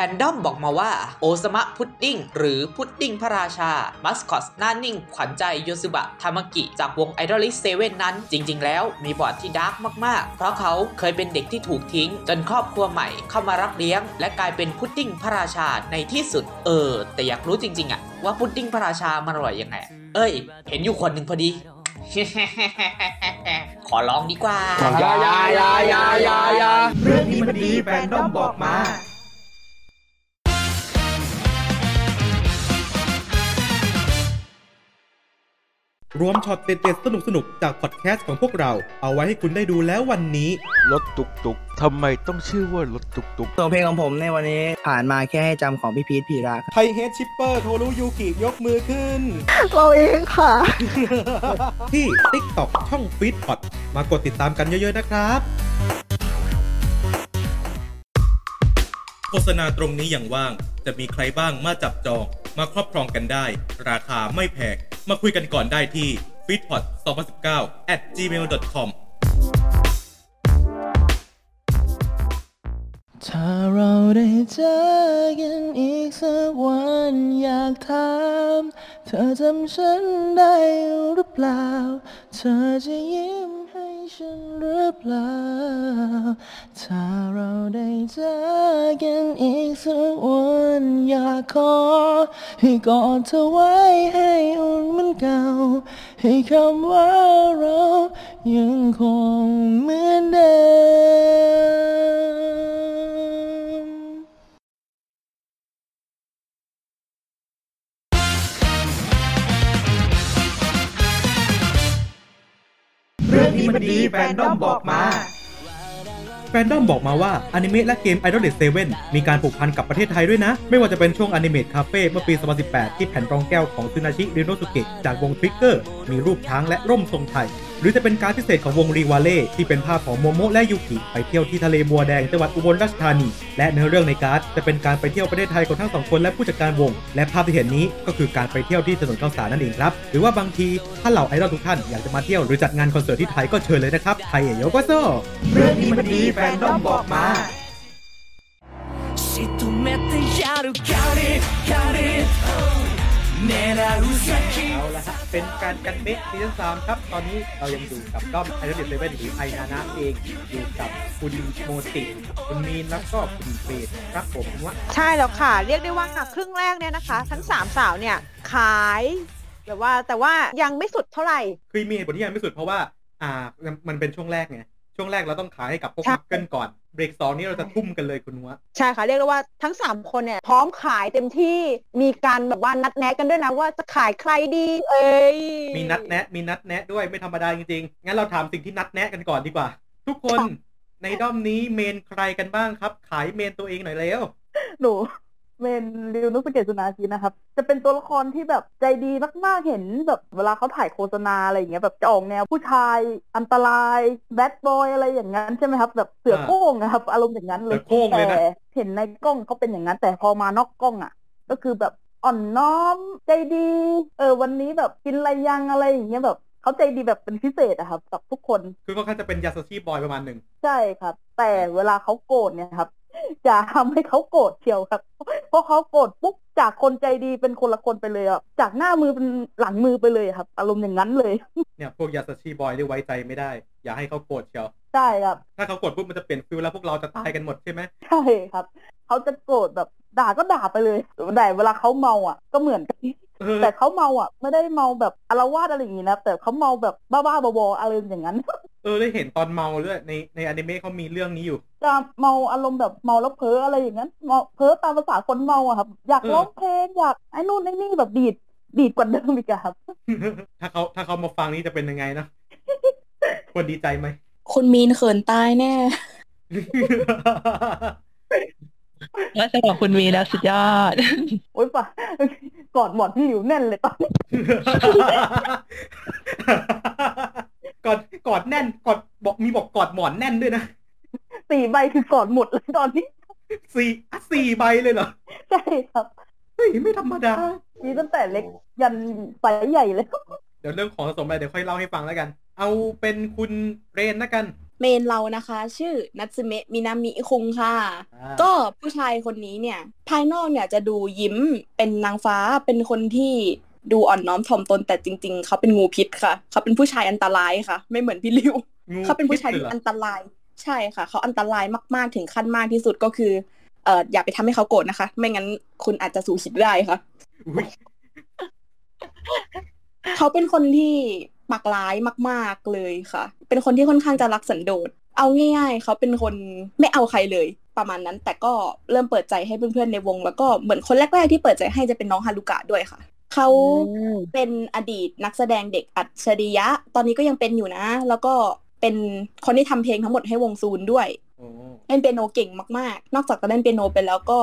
แฟนด้อมบอกมาว่า โอซามะพุดดิ้งหรือพุดดิ้งพระราชา มัสคอตหน้านิ่ง ขวัญใจโยตสึบะทามากิ จากวง IDOLiSH7นั้น จริง ๆ แล้วมีบอดที่ darkมาก ๆ เพราะเขาเคยเป็นเด็กที่ถูกทิ้ง จนครอบครัวใหม่เข้ามารับเลี้ยง และกลายเป็นพุดดิ้งพระราชาในที่สุด เออ แต่อยากรู้จริง ๆอะว่าพุดดิ้งพระราชามันอร่อยยังไง เอ้ย เห็นอยู่คนหนึ่งพอดี ขอลองดีกว่ายายายายายายาเรื่องนี้มันดีแฟนดอมบอกมา รวมช็อตเด็ดๆสนุกๆจากพอดแคสต์ของพวกเรา เอาไว้ให้คุณได้ดูแล้ววันนี้ รถตุกตุกทำไมต้องชื่อว่ารถตุกตุกส่วนเพลงของผมในวันนี้ผ่านมาแค่ให้จำของพี่พีทพีระครับไทเฮดชิปเปอร์โทรุยูกิยกมือขึ้น เราเองค่ะ ที่ TikTok ช่องฟีดพอดมากดติดตามกันเยอะๆนะครับ ษณาตรงนี้อย่างว่าง จะมีใครบ้างมาจับจอง มาครอบครองกันได้ ราคาไม่แพงมาคุยกันก่อนได้ที่ f e e d p o t 2019 at gmail.com ถ้าเราได้เจอกันอีกสักวันอยากถามเธอจำฉันได้หรือเปล่า เธอจะยิ้มให้ ฉันหรือเปล่า ถ้าเราได้เจอกันอีกสักวันอยากขอ ให้กอดเธอไว้ให้อุ่นเหมือนเก่า ให้คำว่าเรายังคงเหมือนเดิม เรื่องนี้มันดีแฟนดอมบอกมา แฟนด้อมบอกมาว่าอนิเมะและเกม Idol Age 7มีการผูกพันกับประเทศไทยด้วยนะ ไม่ว่าจะเป็นช่วงอนิเมะคาเฟ่เมื่อปี 2018 ที่แผ่นรองแก้วของสึนาชิริวโนสุเกะจากวง TRIGGER มีรูปช้างและร่มทรงไทย หรือจะเป็นการดพิเศษของวงรีวาเล่ที่เป็นภาพของโมโมะและยูกิไปเที่ยวที่ทะเลบัวแดงจังหวัดอุบลราชธานี และเนื้อเรื่องในการ์ดจะเป็นการไปเที่ยวประเทศไทยของทั้งสองคนและผู้จัดการวง และภาพที่เห็นนี้ก็คือการไปเที่ยวที่ถนนข้าวสารนั่นเองครับ หรือว่าบางทีถ้าเหล่าไอดอลทุกท่านอยากจะมาเที่ยวหรือจัดงานคอนเสิร์ตที่ไทยก็เชิญเลยนะครับไทยเอโยโกโซเรื่องนี้มันดีแฟนดอมบอกมา 仕留めてやるカリカリ狙う先 เอาละฮะเป็นการกันเมะซีซั่นสามครับ ตอนนี้เรายังอยู่กับด้อมไอรอนเดเซเว่นหรือไอนานะเอง อยู่กับคุณโมติ คุณมีน แล้วก็คุณเฟรดครับผมว่าใช่แล้วค่ะ เรียกได้ว่าครึ่งแรกเนี่ยนะคะ ทั้งสามสาวเนี่ย ขายแบบว่าแต่ว่ายังไม่สุดเท่าไหร่ คือมีเหตุผลที่ยังไม่สุดเพราะว่า อ่า มันเป็นช่วงแรกไง ช่วงแรกเราต้องขายให้กับพวกใช่มักเกิลก่อนเบรกสองนี้เราจะทุ่มกันเลยคุณวะใช่ค่ะ เรียกได้ว่าทั้งสามคนเนี่ย พร้อมขายเต็มที่มีการแบบว่านัดแนะกันด้วยนะว่าจะขายใครดีเอ้ยมีนัดแนะมีนัดแนะด้วยไม่ธรรมดาจริงๆ งั้นเราถามสิ่งที่นัดแนะกันก่อนดีกว่า ทุกคนในด้อมนี้เมนใครกันบ้างครับ ขายเมนตัวเองหน่อยเร็วหนู เมนริวนุสเกตสุนาชินะครับ จะเป็นตัวละครที่แบบใจดีมากๆ เห็นแบบเวลาเขาถ่ายโฆษณาอะไรอย่างเงี้ยแบบจะออกแนวผู้ชายอันตรายแบดบอยอะไรอย่างนั้นใช่ไหมครับ แบบเสือโคร่งนะครับ อารมณ์อย่างนั้นเลยเสือโคร่งเลยนะแต่เห็นในกล้องเขาเป็นอย่างนั้น แต่พอมานอกกล้องอะ ก็คือแบบอ่อนน้อมใจดี เออวันนี้แบบกินอะไรยังอะไรอย่างเงี้ยแบบเขาใจดีแบบเป็นพิเศษอะครับกับทุกคน คือก็ค่อนข้างจะเป็นยาสชีบอยประมาณหนึ่งใช่ครับ แต่เวลาเขาโกรธเนี่ยครับ จะทำให้เขาโกรธเชียวครับ เพราะเขาโกรธปุ๊บจากคนใจดีเป็นคนละคนไปเลยอะจากหน้ามือเป็นหลังมือไปเลยครับ อารมณ์อย่างนั้นเลยเนี่ยพวกยาสชีบอยได้ไว้ใจไม่ได้ อย่าให้เขาโกรธเชียวใช่ครับ ถ้าเขาโกรธปุ๊บมันจะเปลี่ยนฟิลแล้วพวกเราจะตายกันหมดใช่ไหมใช่ครับเขาจะโกรธแบบด่าก็ด่าไปเลยแต่เวลาเขาเมาอะ ก็เหมือนกันเออ แต่เขาเมาอะ ไม่ได้เมาแบบอารวาสอะไรอย่างงี้นะแต่เขาเมาแบบบ้าๆบอๆอะไรอย่างนั้น เออได้เห็นตอนเมาด้วยในในอนิเมะเขามีเรื่องนี้อยู่จะเมาอารมณ์แบบเมาแล้วเพ้ออะไรอย่างนั้นเมาเพ้อตามภาษาคนเมาอะครับ อยากเออร้องเพลงอยากไอ้นู่นไอ้นี่แบบดีดดีดกว่าเดิมอีกอะครับ ถ้าเขาถ้าเขามาฟังนี้จะเป็นยังไงนะควรดีใจไหมคุณมีนเขินตายแน่ แล้วสำหรับคุณมีแล้วสุดยอด โอ๊ยป่ะกอดหมอนพี่หลิวแน่นเลยตอนนี้กอดกอดแน่นกอดบอกมีบอกกอดหมอนแน่นด้วยนะสี่ใบคือกอดหมดเลยตอนนี้สี่อะสี่ใบเลยเหรอ ใช่ครับเฮ้ยไม่ธรรมดามีตั้งแต่เล็กยันไซส์ใหญ่เลย เดี๋ยวเรื่องของสะสมอะไรเดี๋ยวค่อยเล่าให้ฟังแล้วกัน เอาเป็นคุณเรนแล้วกัน เมนเรานะคะ ชื่อนัตสึเมะมินามิคุงค่ะอ่าก็ผู้ชายคนนี้เนี่ย ภายนอกเนี่ยจะดูยิ้มเป็นนางฟ้าเป็นคนที่ดูอ่อนน้อมถ่อมตนแต่จริง ๆ เขาเป็นงูพิษค่ะ เขาเป็นผู้ชายอันตรายค่ะ ไม่เหมือนพี่ลิวงูเขาเป็นผู้ชายพิษที่ลยหรอันตราย ใช่ค่ะ เขาอันตรายมากๆถึงขั้นมากที่สุดก็คือเอ่ออย่าไปทำให้เขาโกรธนะคะ ไม่งั้นคุณอาจจะสู่ขิดได้ค่ะอุ๊ยเขาเป็นคนที่ ปากร้ายมาก ๆเลยค่ะ เป็นคนที่ค่อนข้างจะรักสันโดษเอาง่าย ๆ เขาเป็นคนไม่เอาใครเลยประมาณนั้น แต่ก็เริ่มเปิดใจให้เพื่อนๆในวง แล้วก็เหมือนคนแรกๆที่เปิดใจให้จะเป็นน้องฮารุกะด้วยค่ะเขาเป็นอดีตนักแสดงเด็กอัจฉริยะ ตอนนี้ก็ยังเป็นอยู่นะ แล้วก็เป็นคนที่ทำเพลงทั้งหมดให้วงซูนด้วยโอ้เล่นเปียโนเก่งมากๆ นอกจากจะเล่นเปียโนเป็นแล้วก็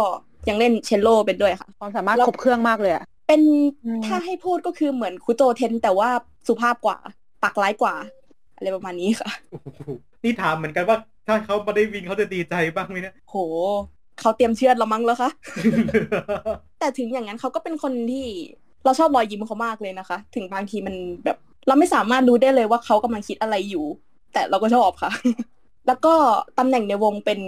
ยังเล่นเชลโลเป็นด้วยค่ะความสามารถครบเครื่องมากเลยอะเป็นอืมถ้าให้พูดก็คือเหมือนคุโจเทนแต่ว่า สุภาพกว่า ปากร้ายกว่า อะไรประมาณนี้ค่ะโหนี่ถามเหมือนกันว่าถ้าเขามาได้วินเขาจะดีใจบ้างไหมเนี่ยโหเขาเตรียมเชือดเรามั้งแล้วคะแต่ถึงอย่างนั้นเขาก็เป็นคนที่เราชอบรอยยิ้มเขามากเลยนะคะ ถึงบางทีมันแบบ เราไม่สามารถรู้ได้เลยว่าเขากำลังคิดอะไรอยู่ แต่เราก็ชอบค่ะ แล้วก็ตำแหน่งในวงเป็น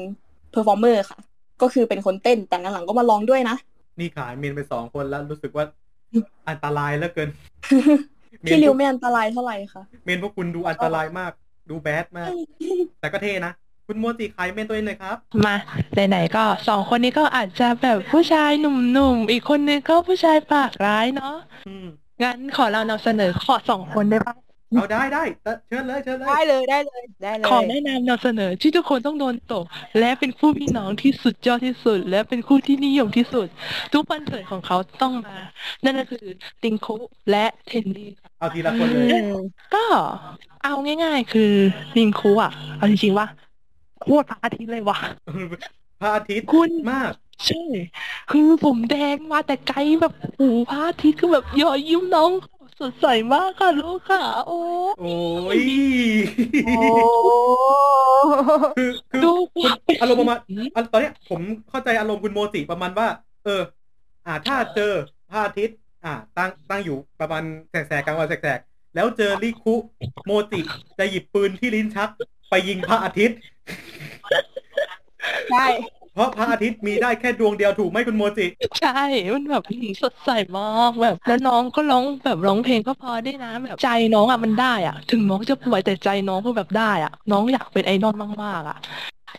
performer ค่ะ ก็คือเป็นคนเต้นแต่หลังๆก็มาร้องด้วยนะ นี่ขายเมนไปสองคนแล้วรู้สึกว่าอันตรายเหลือเกิน พี่ริวไม่อันตรายเท่าไหร่ค่ะ เมนพวกคุณดูอันตรายมาก ดู bad มาก แต่ก็เท่นะ คุณโมจิขายเมนตัวเองหน่อยครับ มาไหนๆก็สองคนนี้ก็อาจจะแบบผู้ชายหนุ่มๆ อีกคนนึงก็ผู้ชายปากร้ายเนาะอืมงั้นขอเรานำเสนอขอสองคนได้ปะ เอาได้ได้เชิญเลยเชิญเลยได้เลยได้เลยได้เลย ขอแนะนำนำเสนอที่ทุกคนต้องโดนตก และเป็นคู่พี่น้องที่สุดยอดที่สุด และเป็นคู่ที่นิยมที่สุด ทุกวันเกิดของเขาต้องมา นั่นก็คือติงคุและเทนนี่ค่ะเอาทีละคนเลยอืมก็เอาง่าย ๆ คือติงคุอะ เอาจริงๆว่าโคตรพระอาทิตย์เลยว่ะพระอาทิตย์คุณมากใช่ คือผมแดงมาแต่ไกลแบบโอ้โหพระอาทิตย์คือแบบยอยิ้มน้อง สดใสมากค่ะลูกค่ะ โอ้โอ้ยโอ้คือคือดูคุณอารมณ์ประมาณอันตอนเนี้ยผมเข้าใจอารมณ์คุณโมจิประมาณว่า เออ อ่าถ้าเจอพระอาทิตย์ อ่า ตั้งตั้งอยู่ประมาณแสกๆกลางวันแสกๆแล้วเจอริคุโมจิจะหยิบปืนที่ลิ้นชัก ไปยิงพระอาทิตย์ ใช่ เพราะพระอาทิตย์มีได้แค่ดวงเดียวถูกไหมคุณโมจิ ใช่ มันแบบสดใสมากแบบ แล้วน้องก็ร้องแบบร้องเพลงก็พอได้นะแบบใจน้องอะมันได้อะ ถึงน้องจะป่วยแต่ใจน้องก็แบบได้อะ น้องอยากเป็นไอดอลมากๆอะ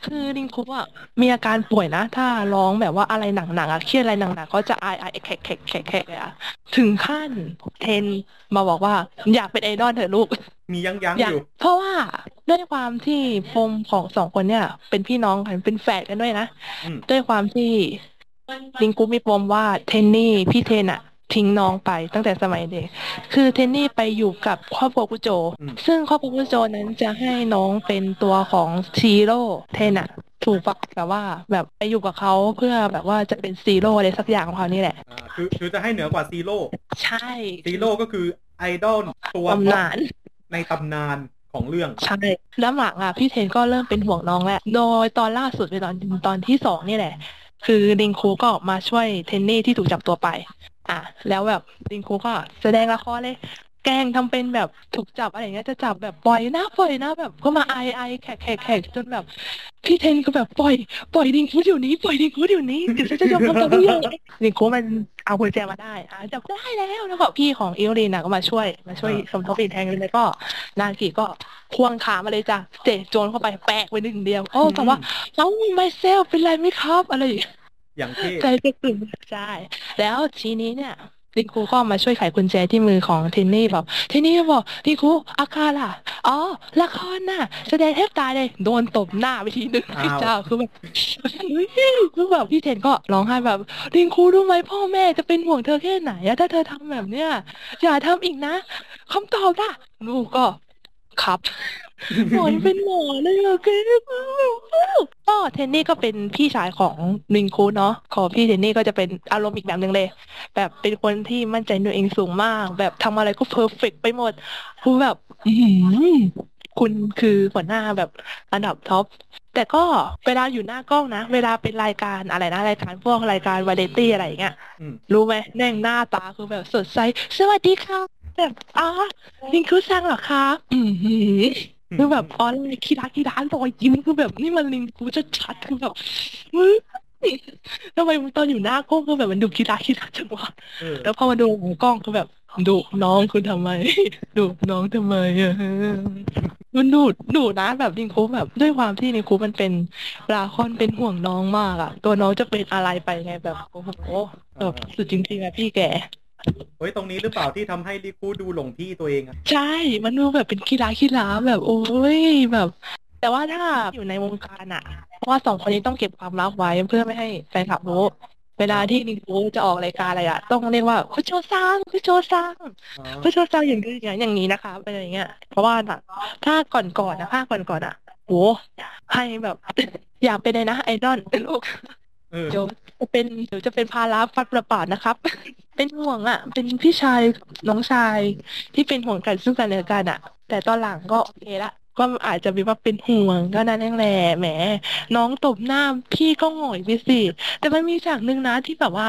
คือลิงคุปอะมีอาการป่วยนะ ถ้าร้องแบบว่าอะไรหนักๆอะเครียดอะไรหนักๆเขาจะอายอายแขกแขกแขกแขกเลยอะถึงขั้นเทนมาบอกว่าอยากเป็นไอดอลเถอะลูก มียั้งยั้งอๆยาอกยู่ เพราะว่าด้วยความที่ปมของสองคนเนี่ย เป็นพี่น้องกันเป็นแฝดกันด้วยนะอืมด้วยความที่ลิงกูมีปมว่าเทนนี่พี่เทนอะ ทิ้งน้องไปตั้งแต่สมัยเด็ก คือเทนนี่ไปอยู่กับครอบครัวกุโจอืมซึ่งครอบครัวคุโจนั้นจะให้น้องเป็นตัวของซีโร่เทนอะถูกปะแบบว่าแบบไปอยู่กับเขาเพื่อแบบว่าจะเป็นซีโร่อะไรสักอย่างของเขานี่แหละอ่าคือคือจะให้เหนือกว่าซีโร่ใช่ซีโร่ก็คือไอดอลตัวตำนานในตำนานของเรื่องใช่แล้วหลังอะพี่เทนก็เริ่มเป็นห่วงน้องแหละโดยตอนล่าสุดเป็นตอนตอนที่สองนี่แหละ คือริคูก็มาช่วยเทนนี่ที่ถูกจับตัวไป อะแล้วแบบลิงคูก็แสดงละครเลย แกล้งทำเป็นแบบถูกจับอะไรอย่างเงี้ยจะจับแบบปล่อยนะปล่อยนะแบบก็มาไอไอแขกแขกแขกจนแบบพี่เทนก็แบบปล่อยปล่อยลิงคูเดี๋ยวนี้ปล่อยลิงคูเดี๋ยวนี้เดี๋ยวฉันจะยอมทำตามทุกอย่างลิงคูมันเอากุญแจมาได้อะจับได้แล้วแล้วก็พี่ของอิลลินน่ะก็มาช่วยมาช่วยสมทบอีกแทงนึงแล้วก็ นากิก็ควงขามาเลยจ้ะเตะโจนเข้าไปแปะไปหนึ่งเดียวโอ้แต่ว่าเอ้าไม่เซลเป็นไรไหมครับอะไรอย่างเงี้ย อย่างเท่ใจจะตื่นใช่แล้วทีนี้เนี่ยลินคูก็มาช่วยไขกุญแจที่มือของเทนนี่บอกเทนนี่ก็บอกลินคูอาการล่ะอ๋อละครน่ะ แสดงแทบตายเลยโดนตบหน้าไปทีนึงอ้าวเจ้าคือแบบเฮ้ยคือแบบพี่เทนก็ร้องไห้แบบลินคูรู้ไหมพ่อแม่จะเป็นห่วงเธอแค่ไหนอะถ้าเธอทำแบบเนี้ยอย่าทำอีกนะคำตอบล่ะลูกก็ครับ หมอยังเป็นหมอเลยอะแกก็เทนนี่ก็เป็นพี่ชายของริคุเนาะของพี่เทนนี่ก็จะเป็นอารมณ์อีกแบบหนึ่งเลย แบบเป็นคนที่มั่นใจในตัวเองสูงมาก แบบทำอะไรก็ perfect ไปหมดคือแบบอือหือคุณคือหัวหน้าแบบอันดับ top แต่ก็เวลาอยู่หน้ากล้องนะ เวลาเป็นรายการอะไรนะรายการพวกรายการวาไรตี้อะไรอย่างเงี้ยอืมรู้ไหมแน่งหน้าตาคือแบบสดใสสวัสดีค่ะแบบอ๋อริคุซังเหรอคะอือหือ คือแบบออนไลน์キラキラนรอยยิ้มคือแบบนี่มันลิงกูจะชัดๆคือแบบเฮ้ยทำไมตอนอยู่หน้ากล้องคือแบบมันดูคีดาคีดาจังวะเออแล้วพอมาดูนอกกล้องคือแบบดุน้องคุณทำไมดุน้องทำไมอะมันดุดุนะแบบริคุแบบด้วยความที่ลิงคูมันเป็นปลาคอนเป็นห่วงน้องมากอะตัวน้องจะเป็นอะไรไปไงแบบโอ้โหแบบสุดจริงๆอะพี่แก เฮ้ยตรงนี้หรือเปล่าที่ทำให้ริคูดูหลงที่ตัวเองอะใช่ มันดูแบบเป็นกีฬากีฬาแบบโอ้ยแบบ แต่ว่าถ้าอยู่ในวงการอะเพราะว่าสองคนนี้ต้องเก็บความลับไว้เพื่อไม่ให้แฟนคลับรู้เวลาที่นิงคูจะออกรายการอะไรอะต้องเรียกว่าคุณโจซังคุณโจซังอ๋อคุณโจซังอย่างนี้อย่างอย่างนี้นะคะอะไรอย่างเงี้ย เพราะว่าน่ะถ้าก่อนก่อนๆนะภาคก่อนก่อนๆอะโหให้แบบอยากเป็นเลยนะไอดอลลูกเออเดี๋ยวจะเป็นเดี๋ยวจะเป็นภาระฟัดประปาดนะครับ เป็นห่วงอะเป็นพี่ชายกับน้องชายที่เป็นห่วงกันซึ่งกันและกันอะแต่ตอนหลังก็โอเคละก็อาจจะมีว่าเป็นห่วงก็นั่นเองแหละแหม น้องตบหน้าพี่ก็หงอยไปสิแต่มันมีฉากหนึ่งนะที่แบบว่า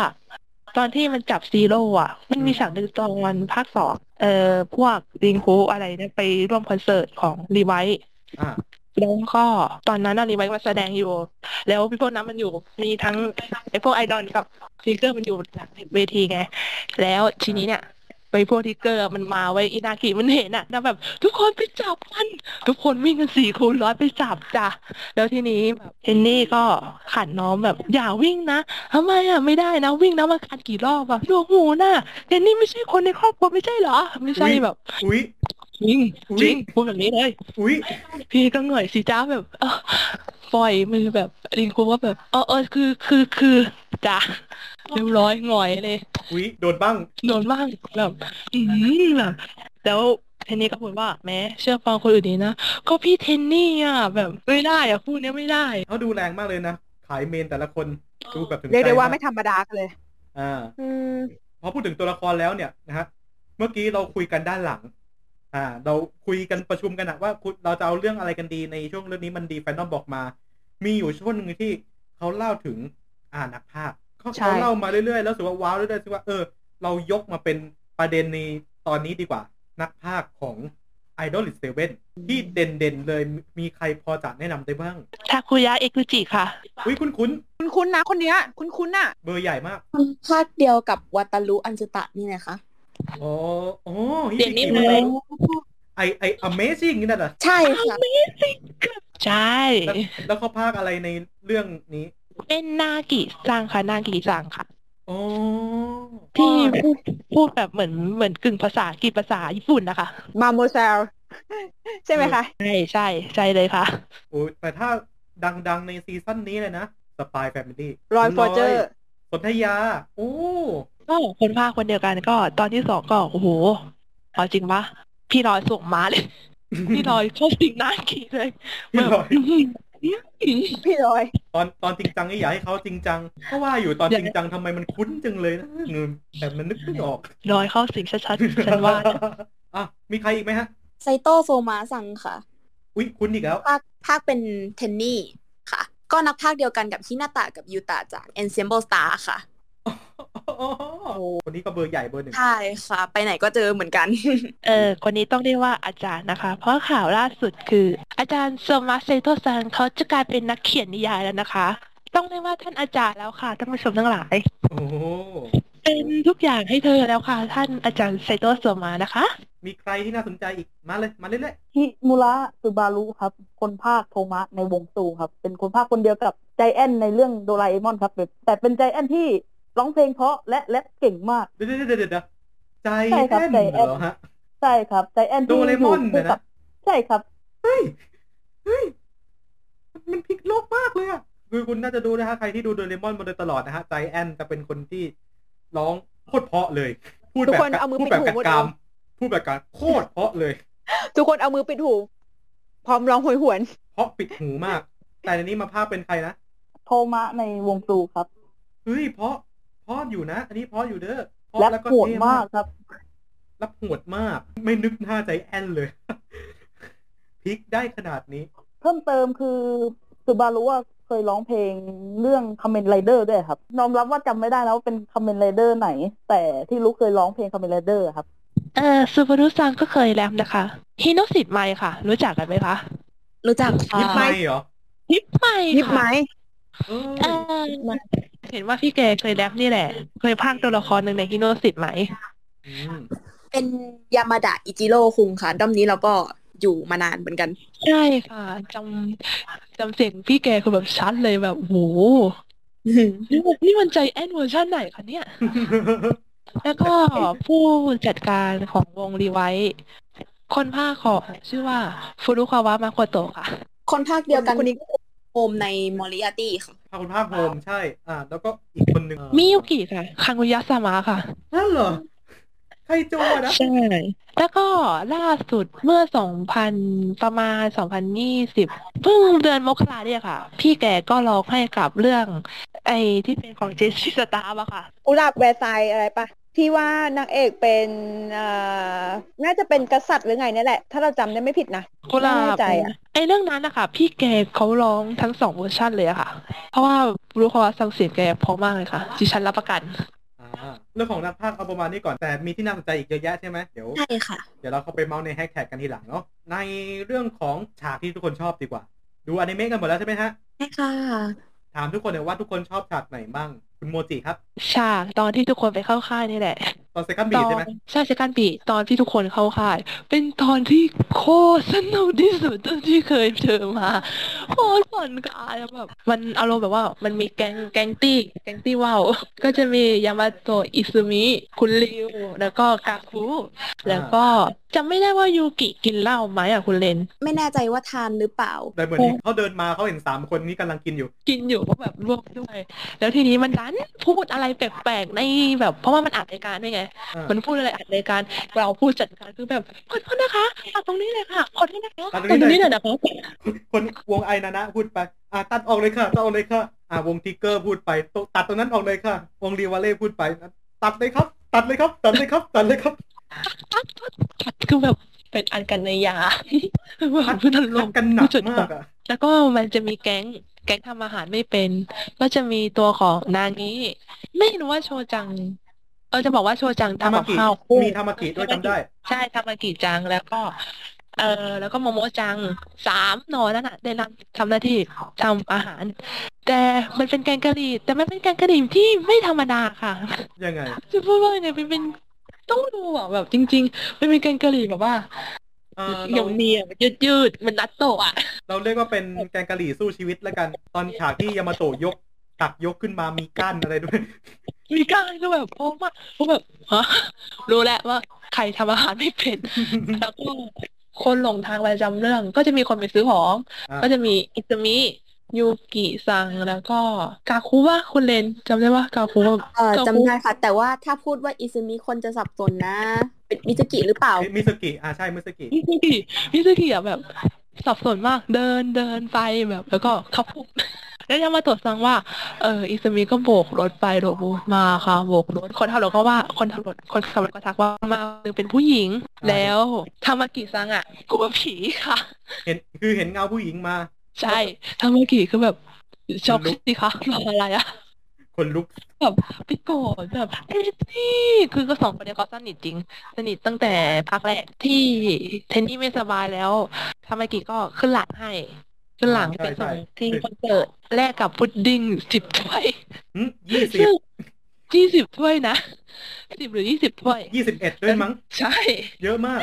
ตอนที่มันจับซีโร่อะมันมีฉากหนึ่งตอนวันภาคสองเอ่อพวกริคุอะไรเนี่ยไปร่วมคอนเสิร์ตของรีไวท์อ่า แล้วก็ตอนนั้นอารีไว้มาแสดงอยู่ แล้วพี่พวกนั้นมันอยู่มีทั้งไอ้พวกไอดอลกับทิกเกอร์มันอยู่หลังเวทีไง แล้วทีนี้เนี่ยไปพวกทิกเกอร์มันมาไว้อินากิมันเห็นอะแล้วแบบ ทุกคนไปจับมัน ทุกคนวิ่งกันสี่คูณร้อยไปจับจ้ะแล้วทีนี้แบบเทนนี่ก็ขัดน้องแบบอย่าวิ่งนะทำไมอะไม่ได้นะวิ่งนะมันขัดกี่รอบอะดวงหูน่ะเทนนี่ไม่ใช่คนในครอบครัวไม่ใช่เหรอ ไม่ใช่แบบอุ๊ย จริงอุ๊ยจริงพูดแบบนี้เลย อุ๊ยพี่ก็เหนื่อยสิจ้าแบบเออปล่อยมือแบบลิงคูก็แบบเออเออคือคือคือจ้ะเรียบร้อยหงอยเลยอุ๊ยโดนบ้างโดนบ้างแบบอืมแบบแล้วเทนนี่ก็พูดว่าแม้เชื่อฟังคนอื่นดีนะก็พี่เทนนี่อะแบบไม่ได้อะพูดเนี้ยไม่ได้เขาดูแรงมากเลยนะขายเมนแต่ละคนดูแบบถึงเรียกได้ว่าใจไม่ธรรมดากันเลยอ่าอืมพอพูดถึงตัวละครแล้วเนี่ยนะฮะเมื่อกี้เราคุยกันด้านหลัง อ่า เราคุยกันประชุมกันอะว่าคุณเราจะเอาเรื่องอะไรกันดีในช่วงเรื่องนี้มันดีแฟนนอมบอกมา มีอยู่ช่วงหนึ่งที่เขาเล่าถึงอ่านักภาคเขาใช่เขาเล่ามาเรื่อยๆ แล้วรู้สึกว่าว้าวเรื่อยๆรู้สึกว่าเออ เรายกมาเป็นประเด็นในตอนนี้ดีกว่า นักภาคของ Idol i s 7ที่เด่นๆ เลยมีใครพอจะแนะนำได้บ้างทาคุยะเอกุจิค่ะอุ้ยคุ้นคุณคุ้นๆนะคนเนี้ย คุณคุ้นๆน่ะๆเบอร์ใหญ่มากภาคเดียวกับวัตารุอันจุตะนี่ไงคะ อ๋ออ๋อเดี๋ยวนี้ฮิเลบิยคิไอไอ Amazing นี่นั่นเหรอใช่ค่ะ ใช่ แล้วแล้วเขาพากอะไรในเรื่องนี้เป็นนากิซังค่ะนากิซังค่ะ อ๋อที่พูดพูดแบบเหมือนเหมือนกึ่งภาษาอังกฤษภาษาญี่ปุ่นนะคะ มาโมเซลใช่ไหมคะ ใช่ใช่ใช่เลยค่ะ โอ้ยแต่ถ้าดังๆใน season นี้เลยนะ Spy Family ลอยด์ ฟอร์เจอร์ สนธยา โอ้ก็คนพากย์คนเดียวกันก็ ตอนที่สองก็โอ้โหเอาจริงปะพี่ลอยด์ส่งมาเลย พี่ลอยด์เข้าสิงนากิเลยพี่ลอยแบบอื้อหือพี่ลอยด์ ตอนตอนจริงจังนี่อยากให้เขาจริงจังเพราะว่าอยู่ตอนอย่าจริงจังทำไมมันคุ้นจังเลยนะเงินแต่มันนึกไม่ออกลอยด์เข้าสิงชัดๆฉันว่าอะมีใครอีกไหมฮะไซโตโซมะซังค่ะ อุ๊ยคุ้นอีกแล้วภาคพากย์เป็นเทนนี่ค่ะ ก็นักพากย์เดียวกันกับฮินาตะกับยูตะจาก Ensemble Star ค่ะคนนี้ก็เบอร์ใหญ่เบอร์หนึ่งใช่ค่ะ ไปไหนก็เจอเหมือนกัน เออคนนี้ต้องเรียกว่าอาจารย์นะคะ เพราะข่าวล่าสุดคือ อาจารย์โซมะไซโตซังเขาจะกลายเป็นนักเขียนนิยายแล้วนะคะ ต้องเรียกว่าท่านอาจารย์แล้วค่ะท่านผู้ชมทั้งหลาย โอ้โห เป็นทุกอย่างให้เธอแล้วค่ะ ท่านอาจารย์ไซโตโซมานะคะ มีใครที่น่าสนใจอีกมาเลย มาเรื่อยฮิมุระซูบารุครับ คนภาคโทมะในวงซูครับ เป็นคนภาคคนเดียวกับใจแอนในเรื่องโดราเอมอนครับแบบแต่เป็นใจแอนที่ร้องเพลงเพราะและแรปเก่งมาก ๆเดี๋ยวเดี๋ยวเดี๋ยวเดี๋ยวใจใช่ครับแอนใจแอน เหรอฮะ ใช่ครับใจแอนที่โดเรมอนยู่คู่เนี่ยนะกับใช่ครับ เฮ้ย เฮ้ย มันพลิกโลกมากเลยอะคือคุณน่าจะดูนะฮะ ใครที่ดูโดเรมอนมาโดยตลอดนะฮะ ใจแอนจะเป็นคนที่ ร้องโคตรเพราะเลยพูดทุกแบบคนเอามือพูดแบบปิดหูกัดหมดกรามเลย พูดแบบการโคตรเพราะเลย ทุกคนเอามือปิดหู พร้อมร้องโหยหวน เพราะปิดหูมาก แต่ในนี้มาภาพเป็นใครนะโทมะในวงซูครับเฮ้ยเพราะเพราะอยู่นะ อันนี้เพราะอยู่เด้อเพราะและแล้วก็โหดเท่มากครับรับโหดมาก ไม่นึกหน้าใจแอนเลยพลิกได้ขนาดนี้ เพิ่มเติมคือซูบารุว่า เคยร้องเพลงเรื่องค a มเมนไรเดอร์ด้วยครับยอมรับว่าจำไม่ได้แล้วว่าเป็นค a มเมนไรเดอร์ไหน แต่ที่รู้เคยร้องเพลงค a มเมนไรเดอร์ครับเออซูบารุซังก็เคยแรปนะคะ Hypnosis Mic ค่ะ รู้จักกันไหมคะ รู้จักค่ะยิบไม่เหรอฮิปไมยิบไหมเออเออเห็นว่าพี่แกเคยแรปนี่แหละ เคยพากย์ตัวละครหนึ่งใน Hypnosis Mic อืมเป็นยามาดะอิจิโร่คุงค่ะด้อมนี้เราก็ อยู่มานานเหมือนกัน ใช่ค่ะจำจำเสียงพี่แกคือแบบชัดเลยแบบโหนี่มันนี่มันใจแอนเวอร์ชันไหนคะเนี่ย แล้วก็ผู้จัดการของวงรีไวท์คนพากย์ของชื่อว่าฟุรุคาวะมาโคโตะค่ะ คนพากย์เดียวกันคนนี้โฮมในมอริอาตี้ค่ะภาคคุณภาคโฮมใช่ อ่า แล้วก็อีกคนหนึ่งมิยุกิค่ะคังุยะซามะค่ะนั่นเหรอ ใครโจอะนะใช่ แล้วก็ล่าสุดเมื่อสองพันประมาณสองพันยี่สิบเพิ่งเดือนมกราเนี่ยค่ะ พี่แกก็ร้องให้กับเรื่อง ไอ้ที่เป็นของเจสซี่สตาร์อะค่ะ กุหลาบแวร์ไซน์อะไรปะที่ว่านางเอกเป็นเอ่อน่าจะเป็นกษัตริย์หรือไงเนี่ยแหละ ถ้าเราจำได้ไม่ผิดนะกุหลาไม่บแน่ใจอะไอ้เรื่องนั้นนะคะพี่แกเขาร้องทั้งสองเวอร์ชันเลยอะค่ะ เพราะว่ารู้เขาว่าสังเสียงแกเพราะมากเลยค่ะดิฉันรับประกันอ่าอ่า เรื่องของนักพากย์เอาประมาณนี้ก่อนแต่มีที่น่าสนใจอีกเยอะแยะใช่ไหมเดี๋ยวใช่ค่ะ เดี๋ยวเราเข้าไปเมาส์ในแฮชแท็กกันทีหลังเนาะในเรื่องของฉากที่ทุกคนชอบดีกว่า ดูอนิเมะกันหมดแล้วใช่ไหมฮะใช่ค่ะ ถามทุกคนเลยว่าทุกคนชอบฉากไหนบ้างคุณโมจิครับ ฉากตอนที่ทุกคนไปเข้าค่ายนี่แหละ ตอน Second Beat อใช่ไหมใช่ Second Beat อนที่ทุกคนเข้าค่าย เป็นตอนที่โคตรสนุกที่สุดที่เคยเจอมาโคตรผ่อนคลายอะแบบมันอารมณ์แบบว่ามันมีแก๊งแก๊งตี้แก๊งตี้ว่าวก็จะมียามาโตะอิซึมิคุณริว แล้วก็กาคุแล้วก็จำไม่ได้ว่ายูกิกินเหล้าไหมอะคุณเลน ไม่แน่ใจว่าทานหรือเปล่า แต่เหมือนที่เขาเดินมาเขาเห็นสามคนนี้กำลังกินอยู่ กินอยู่ก็แบบร่วมด้วย แล้วทีนี้มันดันพูดอะไรแปลกๆในแบบ เพราะว่ามันอัดรายการด้วยไง อ่ามันพูดอะไรอัดรายการเราพูดจัดการคือแบบขอโทษนะคะตัดตรงนี้เลยค่ะขอโทษนะคะตัดตรงตัดนี้ตรงนี้เลเลยยนะคะคนวงไอนานะพูดไปอะตัดออกเลยค่ะตัดออกเลยค่ะอะวงทิกเกอร์พูดไปตตัดตรงนั้นออกเลยค่ะ วงรีวาเล่พูดไป ตัดเลยครับ ตัดเลยครับ ตัดเลยครับ ตัดเลยครับ ตัดคือแบบเป็นอันกันในยาแบบพูดอารทัมดณ์กันหนักมากอะแล้วก็มันจะมีแก๊งแก๊งทำอาหารไม่เป็น ก็จะมีตัวของนางิไม่รู้ว่าโชจัง เออจะบอกว่าโชจังทำมากับข้าวมีทามากิด้วยจำได้ ใช่ทามากิจังแล้วก็ เออแล้วก็โมโมจังสามหนอนั่นน่ะ ได้รับทำหน้าที่ทำอาหาร แต่มันเป็นแกงกะหรี่แต่มันเป็นแกงกะหรี่ที่ไม่ธรรมดาค่ะยังไงจะพูดว่ายังไงเป็น ต้องดูอะแบบจริงๆมันเป็นแกงกะหรี่แบบว่าเออเหนีเรายวเนียยืดยืดๆมันนัตโตะอะ เราเรียกว่าเป็นแกงกะหรี่สู้ชีวิตแล้วกัน ตอนฉากที่ยามาโตะยกตักยกขึ้นมามีก้านอะไรด้วย มีกล้ารก็แบบโอ้มากโอ้แบบฮะรู้แล้วว่าใครทำอาหารไม่เป็น แล้วก็คนหลงทางประจำเรื่อง ก็จะมีคนไปซื้อของ อ่า ก็จะมีอิซามิ ยูกิซังแล้วก็กาคุว่าคุณเลนจำได้ว่ากาคุเออกาคุจำได้ค่ะ แต่ว่าถ้าพูดว่าอิซึมิคนจะสับสนนะ เป็นมิซากิหรือเปล่า มิสกิอ่าใช่มิสกิมิซุกิมิซุกิอะแบบสับสนมากเดินเดินไปแบบ แล้วก็เขาพูดแล้วยังมาตรวจซังว่า เอออิซามิก็โบกรถไปโบกรถมาค่ะโบกรถคนขับรถก็ว่าคนขับรถคนขับรถก็ทักว่ามาเป็นผู้หญิง แล้วทามากิซังอะกลัวผีค่ะ เห็นคือเห็นเงาผู้หญิงมา ใช่ทามากิคือแบบช็อกสิคะรออะไรอะคนลุกแบบไปโกรธแบบเอ้ยนี่คือก็สองคนเนี้ยเขาสนิทจริง สนิทตั้งแต่ภาคแรกที่เทนนี่ไม่สบายแล้วทามากิก็ขึ้นหลังให้ ขึ้นหลังใช่ไปส่งใช่ที่คอนเสิร์ตแลกกับพุดดิ้งสิบถ้วยยี่สิบซึ่งยี่สิบถ้วยนะสิบหรือยี่สิบถ้วยยี่สิบเอ็ดด้วยมั้ง ใช่ เยอะมาก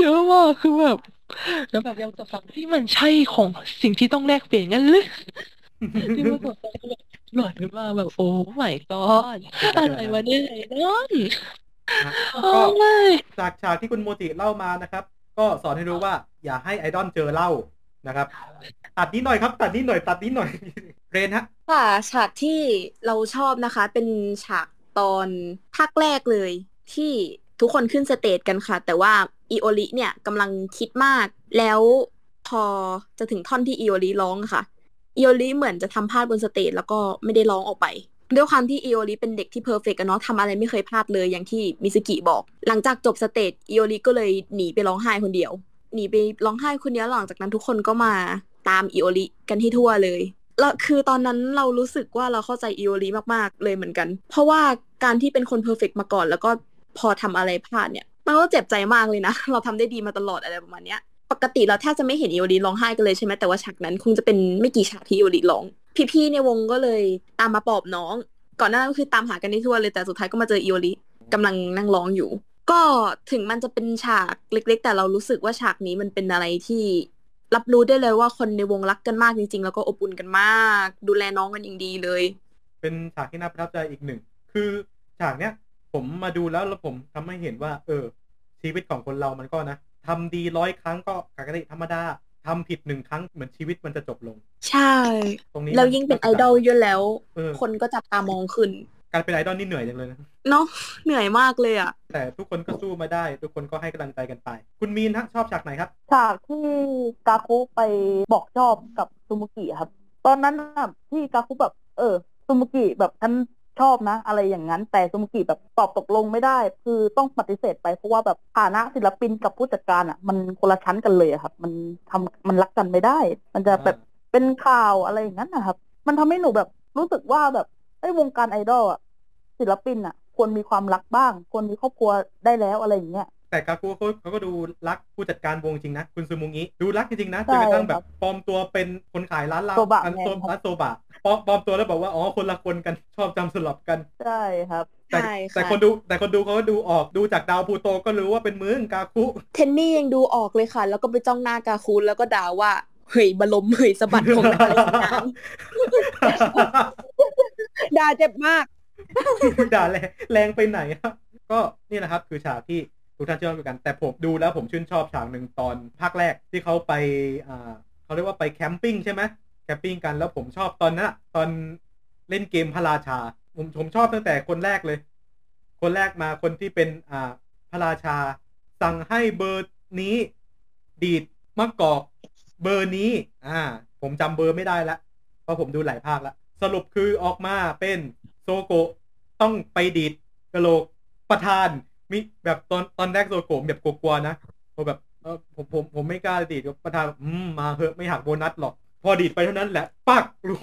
เยอะมากคือแบบ แล้วแบบยังตรวจสอบที่มันใช่ของสิ่งที่ต้องแลกเปลี่ยนกันหรือที่มาตรวจสอบแบบหลอนมากแบบโอ้ my god อะไรวะเนี่ยไอ้นั่นโอ้ก็ยจากฉากที่คุณโมจิเล่ามานะครับ ก็สอนให้รู้ว่า อย่าให้ไอดอลเจอเหล่านะครับ ตัดนิดหน่อยครับ ตัดนิดหน่อย ตัดนิดหน่อยเรนฮะค่ะฉากที่เราชอบนะคะ เป็นฉากตอนภาคแรกเลย ที่ทุกคนขึ้นสเตจกันค่ะ แต่ว่า อิโอริเนี่ยกำลังคิดมาก แล้วพอจะถึงท่อนที่อิโอริร้องอะค่ะอิโอริเหมือนจะทำพลาดบน stage แล้วก็ไม่ได้ร้องออกไป ด้วยความที่อิโอริเป็นเด็กที่ perfect อะเนาะทำอะไรไม่เคยพลาดเลยอย่างที่มิซุกิบอก หลังจากจบ stage อิโอริก็เลยหนีไปร้องไห้คนเดียว หนีไปร้องไห้คนเดียวหลังจากนั้นทุกคนก็มาตามอิโอริกันที่ทั่วเลยแล้วคือตอนนั้นเรารู้สึกว่าเราเข้าใจอิโอริมาก ๆ เลยเหมือนกัน เพราะว่าการที่เป็นคนเพอร์เฟกมาก่อน แล้วก็พอทำอะไรพลาดเนี่ย มันก็เจ็บใจมากเลยนะ เราทำได้ดีมาตลอดอะไรประมาณเนี้ย ปกติเราแทบจะไม่เห็นอีโอริร้องไห้กันเลยใช่ไหมแต่ว่าฉากนั้นคงจะเป็นไม่กี่ฉากที่อีโอริร้อง พี่ๆในวงก็เลยตามมาปลอบน้อง ก่อนหน้านั้นก็คือตามหากันที่ทั่วเลยแต่สุดท้ายก็มาเจออีโอริกำลังนั่งร้องอยู่ ก็ถึงมันจะเป็นฉากเล็ก ๆ แต่เรารู้สึกว่าฉากนี้มันเป็นอะไรที่รับรู้ได้เลยว่าคนในวงรักกันมากจริง ๆ แล้วก็อบอุ่นกันมาก ดูแลน้องกันอย่างดีเลย เป็นฉากที่น่าประทับใจอีกหนึ่ง คือฉากเนี้ย ผมมาดูแล้วแล้วผมทำให้เห็นว่า เออ ชีวิตของคนเรามันก็นะทำดีร้อยครั้งก็ปกติธรรมดาทำผิดหนึ่งครั้งเหมือนชีวิตมันจะจบลง ใช่ ตรงนี้แล้วยิ่งเป็นไอดอลเยอะแล้วเออคนก็จับตามองขึ้น การเป็นไอดอลนี่เหนื่อยจังเลยนะเนาะเหนื่อยมากเลยอะ แต่ทุกคนก็สู้มาได้ ทุกคนก็ให้กำลังใจกันไป คุณมีนฮะชอบฉากไหนครับฉากที่กาคุไปบอกชอบกับซูมุกิครับ ตอนนั้นน่ะที่กาคุแบบ เออซูมุกิแบบฉัน ชอบนะ อะไรอย่างนั้น แต่ซูมุกิแบบตอบตกลงไม่ได้ คือต้องปฏิเสธไปเพราะว่าแบบฐานะศิลปินกับผู้จัดการอะ มันคนละชั้นกันเลยอะครับ มันทำมันรักกันไม่ได้ มันจะแบบเป็นข่าวอะไรอย่างนั้นนะครับ มันทำให้หนูแบบรู้สึกว่าแบบไอ้ยวงการไอดอลอะศิลปินอะควรมีความรักบ้างควรมีครอบครัวได้แล้วอะไรอย่างเงี้ย แต่กากูเขาเขาก็ดูรักผู้จัดการวงจริงนะ คุณซูมุงิดูรักจริงๆนะใช่จนกระทั่งแบครับบปลอมตัวเป็นคนขายร้านเหล้าโซบะอันแมนโซครับร้านโซบะปลอมปลอมตัวแล้วบอกว่าอ๋อคนละคนกันชอบจำสลับกันใช่ครับแต่ใช่แต่ค่ะคนดูแต่คนดูเขาก็ดูออกดูจากดาวพลูโตก็รู้ว่าเป็นมึงกาคุเทนนี่ยังดูออกเลยค่ะ แล้วก็ไปจ้องหน้ากาคูนแล้วก็ด่าว่าเฮ้ยบลมเฮ้ยสะบัดผมอะไรสักอย่างด่าเจ็บมากด่าแรงแรงไปไหนครับก็นี่นะครับคือฉากที่ ทุกท่านชื่นชอบกัน แต่ผมดูแล้วผมชื่นชอบฉากหนึ่งตอนภาคแรกที่เขาไปอ่าเขาเรียกว่าไปแคมปิ้งใช่ไหมแคมปิ้งกันแล้วผมชอบตอนนั้นตอนเล่นเกมพระราชา ผมผมชอบตั้งแต่คนแรกเลย คนแรกมาคนที่เป็นอ่าพระราชา สั่งให้เบอร์นี้ ดีดมะกอกเบอร์นี้ อ่า ผมจำเบอร์ไม่ได้ละเพราะผมดูหลายภาคล้วสรุปคือออกมาเป็นโซโกต้องไปดีดกะโหลกประธาน มีแบบตอนตอนแรกโซโกะแบบกลัวๆนะพอแบบเออผมผมผมไม่กล้าดีดประธานอืมมาเหอะไม่หักโบนัสหรอก พอดีดไปเท่านั้นแหละปักลง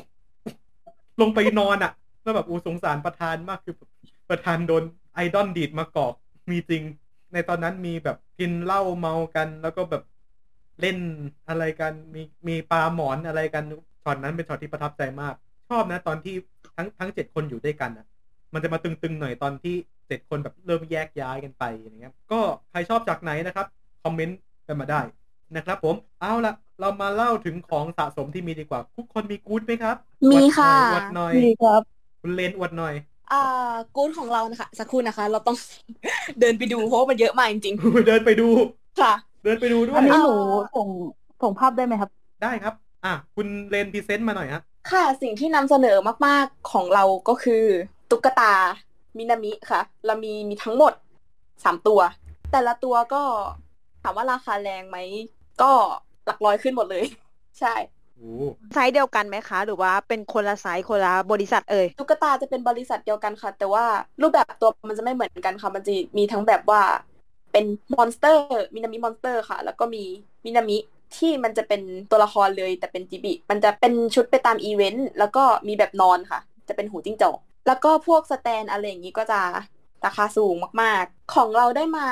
ลงไปนอนอะ แล้วแบบอูสงสารประธานมากคือประธานโดนไอดอลดีดมากอกมีจริง ในตอนนั้นมีแบบกินเหล้าเมากัน แล้วก็แบบเล่นอะไรกัน มีมีปลาหมอนอะไรกันช็อตนั้นเป็นช็อตที่ประทับใจมาก ชอบนะ ตอนที่ทั้งทั้งเจ็ดคนอยู่ด้วยกันอะ มันจะมาตึงๆหน่อยตอนที่ เจ็ดคนแบบเริ่มแยกย้ายกันไปอย่างเงี้ยก็ใครชอบจากไหนนะครับ คอมเมนต์กันมาได้นะครับผมเอาละเรามาเล่าถึงของสะสมที่มีดีกว่า ทุกคนมีกู๊ดไหมครับ มีค่ะอวดหน่อยดีครับคุณเลนอวดหน่อยอ่ากู๊ดของเรานะคะสักครู่นะคะ เราต้องเดินไปดูเพราะว่ามันเยอะมากจริงเดินไปดูๆค่ะ เดินไปดูด้วอันนี้หนูเอ่อส่งส่งภาพได้ไหมครับ ได้ครับ อะคุณเลน present มาหน่อยฮะค่ะสิ่งที่นำเสนอมากๆของเราก็คือ ตุ๊กตา มินามิค่ะ เรามีมีทั้งหมดสามตัว แต่ละตัวก็ถามว่าราคาแรงไหม ก็หลักร้อยขึ้นหมดเลย ใช่โอ้ไซส์เดียวกันไหมคะ หรือว่าเป็นคนละไซส์คนละบริษัทเอ่ยตุ๊กตาจะเป็นบริษัทเดียวกันค่ะ แต่ว่ารูปแบบตัวมันจะไม่เหมือนกันค่ะ มันจะมีทั้งแบบว่าเป็น monster มินามิ monster ค่ะ แล้วก็มีมินามิที่มันจะเป็นตัวละครเลยแต่เป็นจิบิ มันจะเป็นชุดไปตามอีเวนต์แล้วก็มีแบบนอนค่ะ จะเป็นหูจิ้งจอก แล้วก็พวก stand อะไรอย่างนี้ก็จะราคาสูงมาก ๆ ของเราได้มา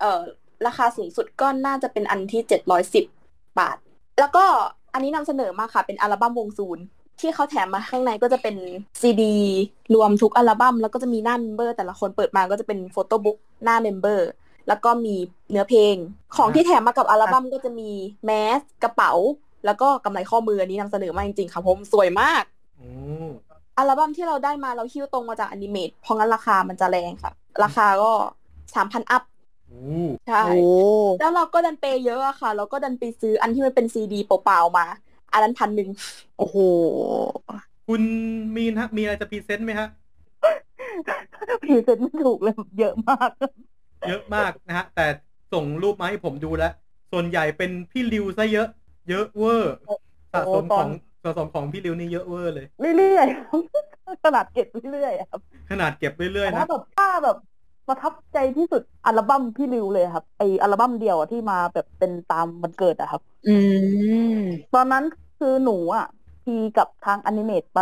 เอ่อราคาสูงสุดก็น่าจะเป็นอันที่เจ็ดร้อยสิบบาท แล้วก็อันนี้นำเสนอมาค่ะ เป็นอัลบั้มวงซูนที่เขาแถมมาข้างในก็จะเป็นซีดี รวมทุกอัลบั้มแล้วก็จะมีหน้า member แต่ละคนเปิดมาก็จะเป็น photobook หน้า member แล้วก็มีเนื้อเพลง ของที่แถมมากับอัลบั้มก็จะมีแมสกระเป๋า แล้วก็กำไรข้อมืออันนี้นำเสนอมาจริงๆค่ะผมสวยมากโอ้อัลบั้มที่เราได้มาเราหิ้วตรงมาจาก Animate เพราะงั้นราคามันจะแรงค่ะ ราคาก็สามพัน upโอ้ใช่โอ้แล้วเราก็ดันเปย์เยอะอะค่ะ เราก็ดันไปซื้ออันที่มันเป็นซีดีเปล่าๆมา อันนั้นพันหนึ่งโอ้โหคุณมินฮะ มีอะไรจะ present ไหมฮะ presentเซนต์ไม่ถูกเลยเยอะมาก เยอะมากนะฮะ แต่ส่งรูปมาให้ผมดูแล้ว ส่วนใหญ่เป็นพี่ริวซะเยอะ เยอะเวอร์สะสมโอ้ตขออนงสะสมของพี่ริวนี่เยอะเวอร์เลย เรื่อยๆครับ ขนาดเก็บเรื่อยๆอะครับขนาดเก็บเรื่อยๆแต่นะว่าแบบถ้าแบบประทับใจที่สุดอัลบั้มพี่ริวเลยครับ ไออัลบั้มเดียวอะที่มาแบบเป็นตามวันเกิดอะครับ อืมตอนนั้นคือหนูอะทีกับทางอนิเมตไป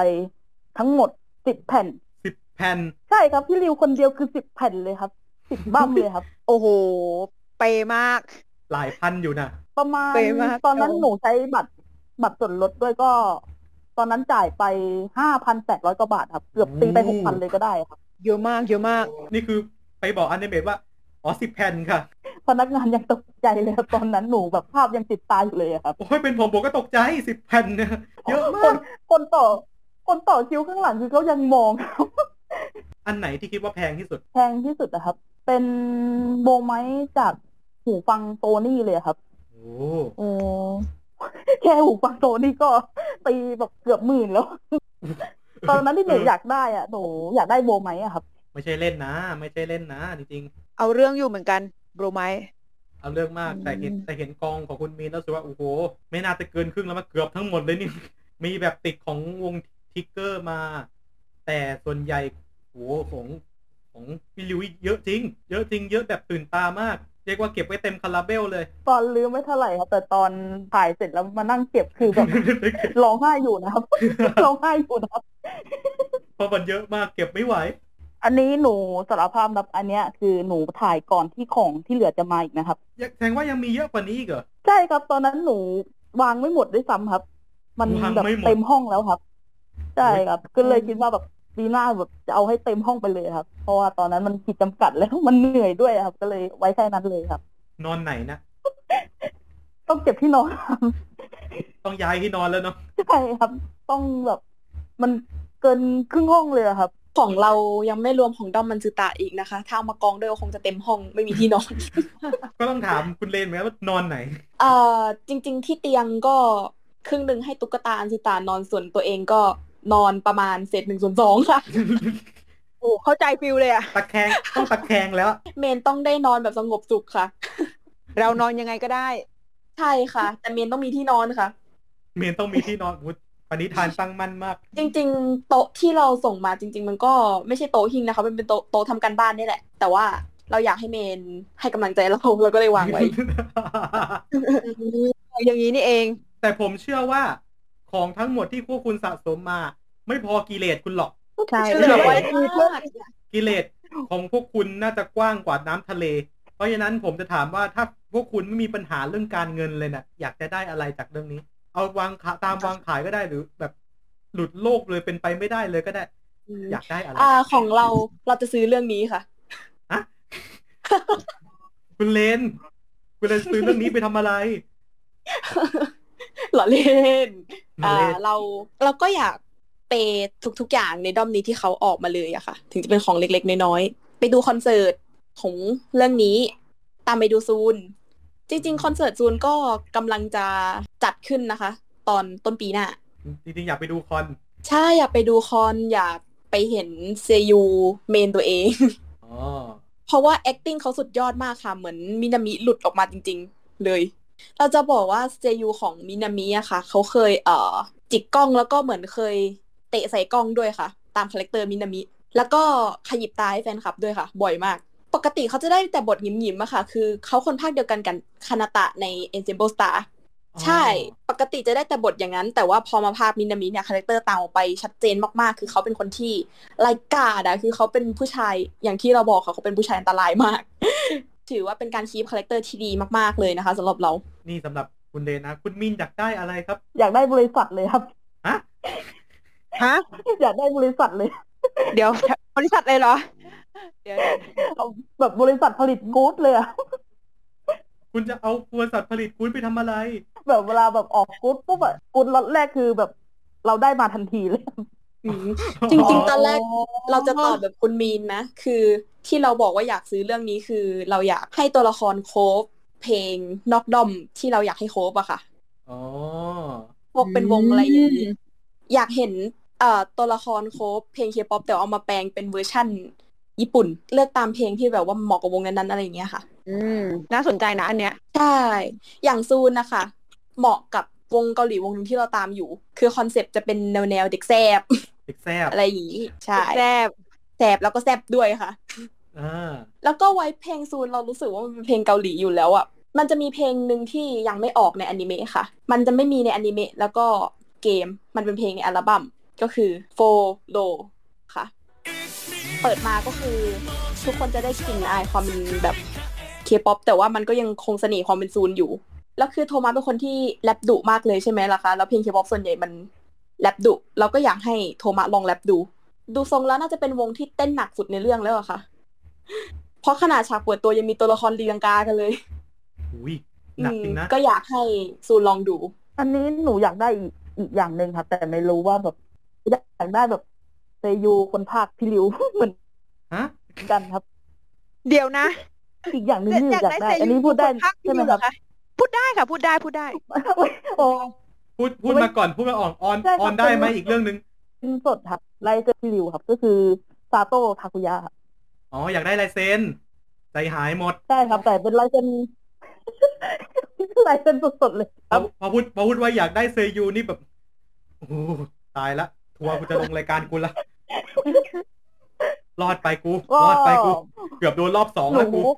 ทั้งหมดสิบแผ่นสิบแผ่น ใช่ครับ พี่ริวคนเดียวคือสิบแผ่นเลยครับสิบบั้มเลยครับ โอ้โหเปย์มาก หลายพันอยู่นะประมาณเป๊ะมากตอนนั้นเนอะหนูใช้บัตร บัตรส่วนลดด้วยก็ ตอนนั้นจ่ายไปห้าพันแปดร้อยกว่าบาทครับ เกือบตีไปหกพันเลยก็ได้ครับ เยอะมาก เยอะมาก นี่คือไปบอกอนิเมตว่า อ๋อสิบแผ่นค่ะ พนักงานยังตกใจเลยครับตอนนั้นหนูแบบภาพยังติดตาอยู่เลยอะครับ โอ้ยเป็นผมผมก็ตกใจสิบแผ่นเนี่ยเยอะคมากนคนต่อ คนต่อคิวข้างหลังคือเขายังมองครับอันไหนที่คิดว่าแพงที่สุด แพงที่สุดนะครับ เป็นโบไม้จากหูฟังโตนี่เลยครับ โอ้โอ้ แค่หูฟังโตนี่ก็ตีแบบเกือบหมื่นแล้ว ตอนนั้นที่หนูอยากได้อะหนูอยากได้โบไม้อะครับ ไม่ใช่เล่นนะ ไม่ใช่เล่นนะจริงเอาเรื่องอยู่เหมือนกันโบรไมๆเอาเรื่องมากอืมแต่เห็นแต่เห็นกองของคุณมีนแล้วรู้สึกว่าโอ้โห ไม่น่าจะเกินครึ่งแล้วมาเกือบทั้งหมดเลยนี่ มีแบบติดของวงทิกเกอร์มา แต่ส่วนใหญ่โอ้โหของของพี่ลิวเยอะจริง เยอะจริง เยอะแบบตื่นตามาก เรียกว่าเก็บไว้เต็มคาราเบลเลย ตอนลืมไม่เท่าไหร่ครับ แต่ตอนถ่ายเสร็จแล้วมานั่งเก็บคือแบบร้องไห้อยู่นะครับร้องไห้อยู่นะครับเพราะมันเยอะมากเก็บไม่ไหว อันนี้หนูสารภาพครับอันเนี้ยคือหนูถ่ายก่อนที่ของที่เหลือจะมาอีกนะครับยังแสดงว่ายังมีเยอะกว่านี้อีกเหรอใช่ครับตอนนั้นหนูวางไม่หมดด้วยซ้ำครับ มันวางแบบไม่หมดเต็มห้องแล้วครับใช่ครับก็เลยอืมคิดว่าแบบ ปีหน้าแบบจะเอาให้เต็มห้องไปเลยครับ เพราะว่าตอนนั้นมันขีดจำกัดแล้วมันเหนื่อยด้วยครับ ก็เลยไว้แค่นั้นเลยครับ นอนไหนนะต้องเก็บที่นอนครับต้องย้ายที่นอนแล้วเนาะใช่ครับ ต้องแบบมันเกินครึ่งห้องเลยอะครับ ของเรายังไม่รวมของด้อมมันจือตาอีกนะคะ ถ้าเอามากองด้วยก็คงจะเต็มห้องไม่มีที่นอน ก็ต้องถามคุณเลนเหมือนกันว่านอนไหน เอ่อจริง ๆ ที่เตียงก็ครึ่งหนึ่งให้ตุ๊กตาอันซิตานอนส่วนตัวเองก็ นอนประมาณเศษหนึ่งส่วนสองค่ะ โอ้เข้าใจฟิลเลยอะตะแคงต้องตะแคงแล้ว เมนต้องได้นอนแบบสงบสุขค่ะ เรานอนยังไงก็ได้ ใช่ค่ะ แต่เมนต้องมีที่นอนค่ะ เมนต้องมีที่นอนวุฒปณิธานตั้งมั่นมาก จริง ๆ โต๊ะที่เราส่งมาจริง ๆ มันก็ไม่ใช่โต๊ะหิงนะคะมันเป็นโต๊ะโต๊ะทำการบ้านนี่แหละ แต่ว่าเราอยากให้เมนให้กำลังใจเราเราก็เลยวางไว้ อย่างนี้นี่เอง แต่ผมเชื่อว่า ของทั้งหมดที่พวกคุณสะสมมา ไม่พอกิเลสคุณหรอกใช่เฉลยไว้มากกิเลสของพวกคุณน่าจะกว้างกว่าน้ำทะเล เพราะฉะนั้นผมจะถามว่าถ้าพวกคุณไม่มีปัญหาเรื่องการเงินเลยนะอยากจะได้อะไรจากเรื่องนี้ เอาวางขาตามวางขายก็ได้หรือแบบหลุดโลกเลยเป็นไปไม่ได้เลยก็ได้ อยากได้อะไรอ่าของเราเราจะซื้อเรื่องนี้ค่ะฮะคุณเลนคุณเลนซื้อเรื่องนี้ไปทำอะไร หล่อเล่นหล่ออ่าเล่นเราเราก็อยากเปย์ทุกๆอย่างในด้อมนี้ที่เขาออกมาเลยอะค่ะ ถึงจะเป็นของเล็กๆน้อยๆไปดูคอนเสิร์ตของเรื่องนี้ ตามไปดูซูน จริง ๆ คอนเสิร์ตซูนก็กำลังจะจัดขึ้นนะคะ ตอนต้นปีหน้า จริงๆ อยากไปดูคอน ใช่อยากไปดูคอนอยากไปเห็นเซยูเมนตัวเองอ๋อเพราะว่า acting เขาสุดยอดมากค่ะ เหมือนมินามิหลุดออกมาจริง ๆ เลย เราจะบอกว่าเซยูของมินามิอะค่ะ เขาเคยเอ่อจิกกล้องแล้วก็เหมือนเคยเตะใส่กล้องด้วยค่ะ ตามคาแรคเตอร์มินามิ แล้วก็ขยิบตาให้แฟนคลับด้วยค่ะ บ่อยมาก ปกติเขาจะได้แต่บทหงิมๆอะค่ะ คือเขาคนพากย์เดียวกันกันคานาตะใน Ensemble Star ใช่ ปกติจะได้แต่บทอย่างนั้น แต่ว่าพอมาพากย์มินามิเนี่ยคาแรคเตอร์ต่างออกไปชัดเจนมากๆ คือเขาเป็นคนที่ไร้การ์ดอะคือเขาเป็นผู้ชายอย่างที่เราบอกค่ะเขาเป็นผู้ชายอันตรายมาก ถือว่าเป็นการ keep คาแรคเตอร์ที่ดีมากๆเลยนะคะสำหรับเรา นี่สำหรับคุณเลนนะ คุณมินอยากได้อะไรครับ อยากได้บริษัทเลยครับฮะฮะอยากได้บริษัทเลย เดี๋ยวบริษัทเลยเหรอ เดี๋ยวเอาแบบบริษัทผลิตกู๊ดเลยอะคุณจะเอาบริษัทผลิตคุณไปทำอะไร แบบเวลาแบบออกกู๊ดปุ๊บอะกู๊ดล็อตแรกคือแบบเราได้มาทันทีเลยอืม จริงๆ ตอนแรกเราจะตอบแบบคุณมีนนะ คือที่เราบอกว่าอยากซื้อเรื่องนี้คือ เราอยากให้ตัวละครโคฟเพลงนอกดอมที่เราอยากให้โคฟอะค่ะอ๋อพวกเป็นวงอะไรอย่างนี้อยากเห็นเอ่อตัวละคร cover เพลงเคป๊อปแต่เอามาแปลงเป็นเวอร์ชั่น ญี่ปุ่น เลือกตามเพลงที่แบบว่าเหมาะกับวงนั้นๆอะไรอย่างเงี้ยค่ะ อืม น่าสนใจนะอันเนี้ยใช่อย่างซูนนะคะ เหมาะกับวงเกาหลีวงหนึ่งที่เราตามอยู่ คือคอนเซปต์จะเป็นแนวแนวๆเด็กแซบ เด็กแซบอะไรอย่างนี้ใช่แซบแซบแล้วก็แซบด้วยค่ะอ่าแล้วก็ไว้เพลงซูนเรารู้สึกว่ามันเป็นเพลงเกาหลีอยู่แล้วอะมันจะมีเพลงหนึ่งที่ยังไม่ออกในอนิเมะค่ะ มันจะไม่มีในอนิเมะแล้วก็เกม มันเป็นเพลงในอัลบั้มก็คือ f o l o ค่ะ เปิดมาก็คือทุกคนจะได้กลิ่นอายความเป็นแบบเคป๊อปแต่ว่ามันก็ยังคงเสน่ห์ความเป็นซูนอยู่ แล้วคือโทมัสเป็นคนที่แรปดุมากเลยใช่ไหมล่ะคะ แล้วเพลงเคป๊อปส่วนใหญ่มัน แรปดุเราก็อยากให้โทมัสลองแรปดู ดูทรงแล้วน่าจะเป็นวงที่เต้นหนักสุดในเรื่องแล้วอะค่ะ เพราะขนาดฉากเปิดตัวยังมีตัวละครลีลังกากันเลยอุ้ยหนักจริงนะอืมก็อยากให้ซูนลองดู อันนี้หนูอยากได้อีกอีกอย่างหนึ่งครับแต่ไม่รู้ว่าแบบอยากได้แบบเซยูคนภาคพี่ริวเหมือนฮะกันครับ เดี๋ยวนะ อีกอย่างหนึ่งที่หนูอยากได้เซอันนี้พูดได้คนภาคใช่ไหมเหครรัอบคะพูดได้ค่ะ พูดได้พูดได้โอ้ พูดพูดมาก่อนพูดมาอ่อนออนใช่ครับออนได้ไหมเป็นอีกเรื่องหนึ่งเป็นสดครับไลเซอร์พี่ริวครับ ก็คือซาโตะทาคุยะครับอ๋ออยากได้ลายเซ็นใจหายหมดใช่ครับ แต่เป็นลายเซ็นลายเซ็นสดๆเลยคพรัอบพอพูดพอพูดว่าอยากได้เซยูนี่แบบโอ้โหตายละทัวร์กูจะลงรายการกูละรอดไปกูก็รอดไปกู เกือบโดนรอบสองหแล้วนูกู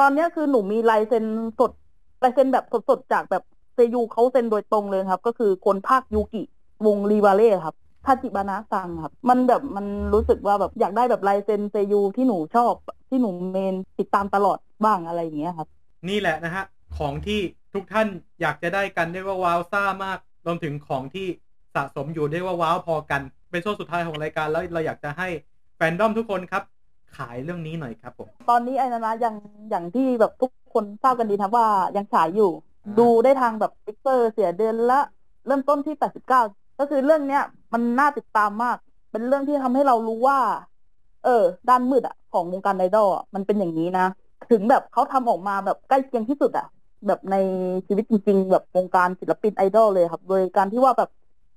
ตอนเนี้ยคือหนูมีลายเซ็นสดลายเซ็นแบบสดๆจากแบบ เซยูเขาเซ็นโดยตรงเลยครับ ก็คือคนพากย์ยูกิวงรีวาเล่ครับทาจิบานะซังครับ มันแบบมันรู้สึกว่าแบบอยากได้แบบลายเซ็นเซยูที่หนูชอบที่หนูเมนติดตามตลอดบ้างอะไรอย่างเงี้ยครับ นี่แหละนะฮะ ของที่ทุกท่านอยากจะได้กันได้ว่าว้าวซ่ามากรวมถึงของที่สะสมอยู่ได้ว่าว้าวพอกัน เป็นช่วงสุดท้ายของรายการแล้วเราอยากจะให้แฟนดอมทุกคนครับ ขายเรื่องนี้หน่อยครับผมตอนนี้ไอนานะยังอย่างที่แบบทุกคนทราบกันดีนะว่ายังฉายอยู่อ่า ดูได้ทางแบบ Flixer เสียเดือนละเริ่มต้นที่89ก็คือเรื่องเนี้ยมันน่าติดตามมาก เป็นเรื่องที่ทำให้เรารู้ว่า เออ ด้านมืดอะ ของวงการไอดอลอะมันเป็นอย่างนี้นะ ถึงแบบเขาทำออกมาแบบใกล้เคียงที่สุดอะ แบบในชีวิตจริง ๆ แบบวงการศิลปินไอดอลเลยครับ โดยการที่ว่าแบบ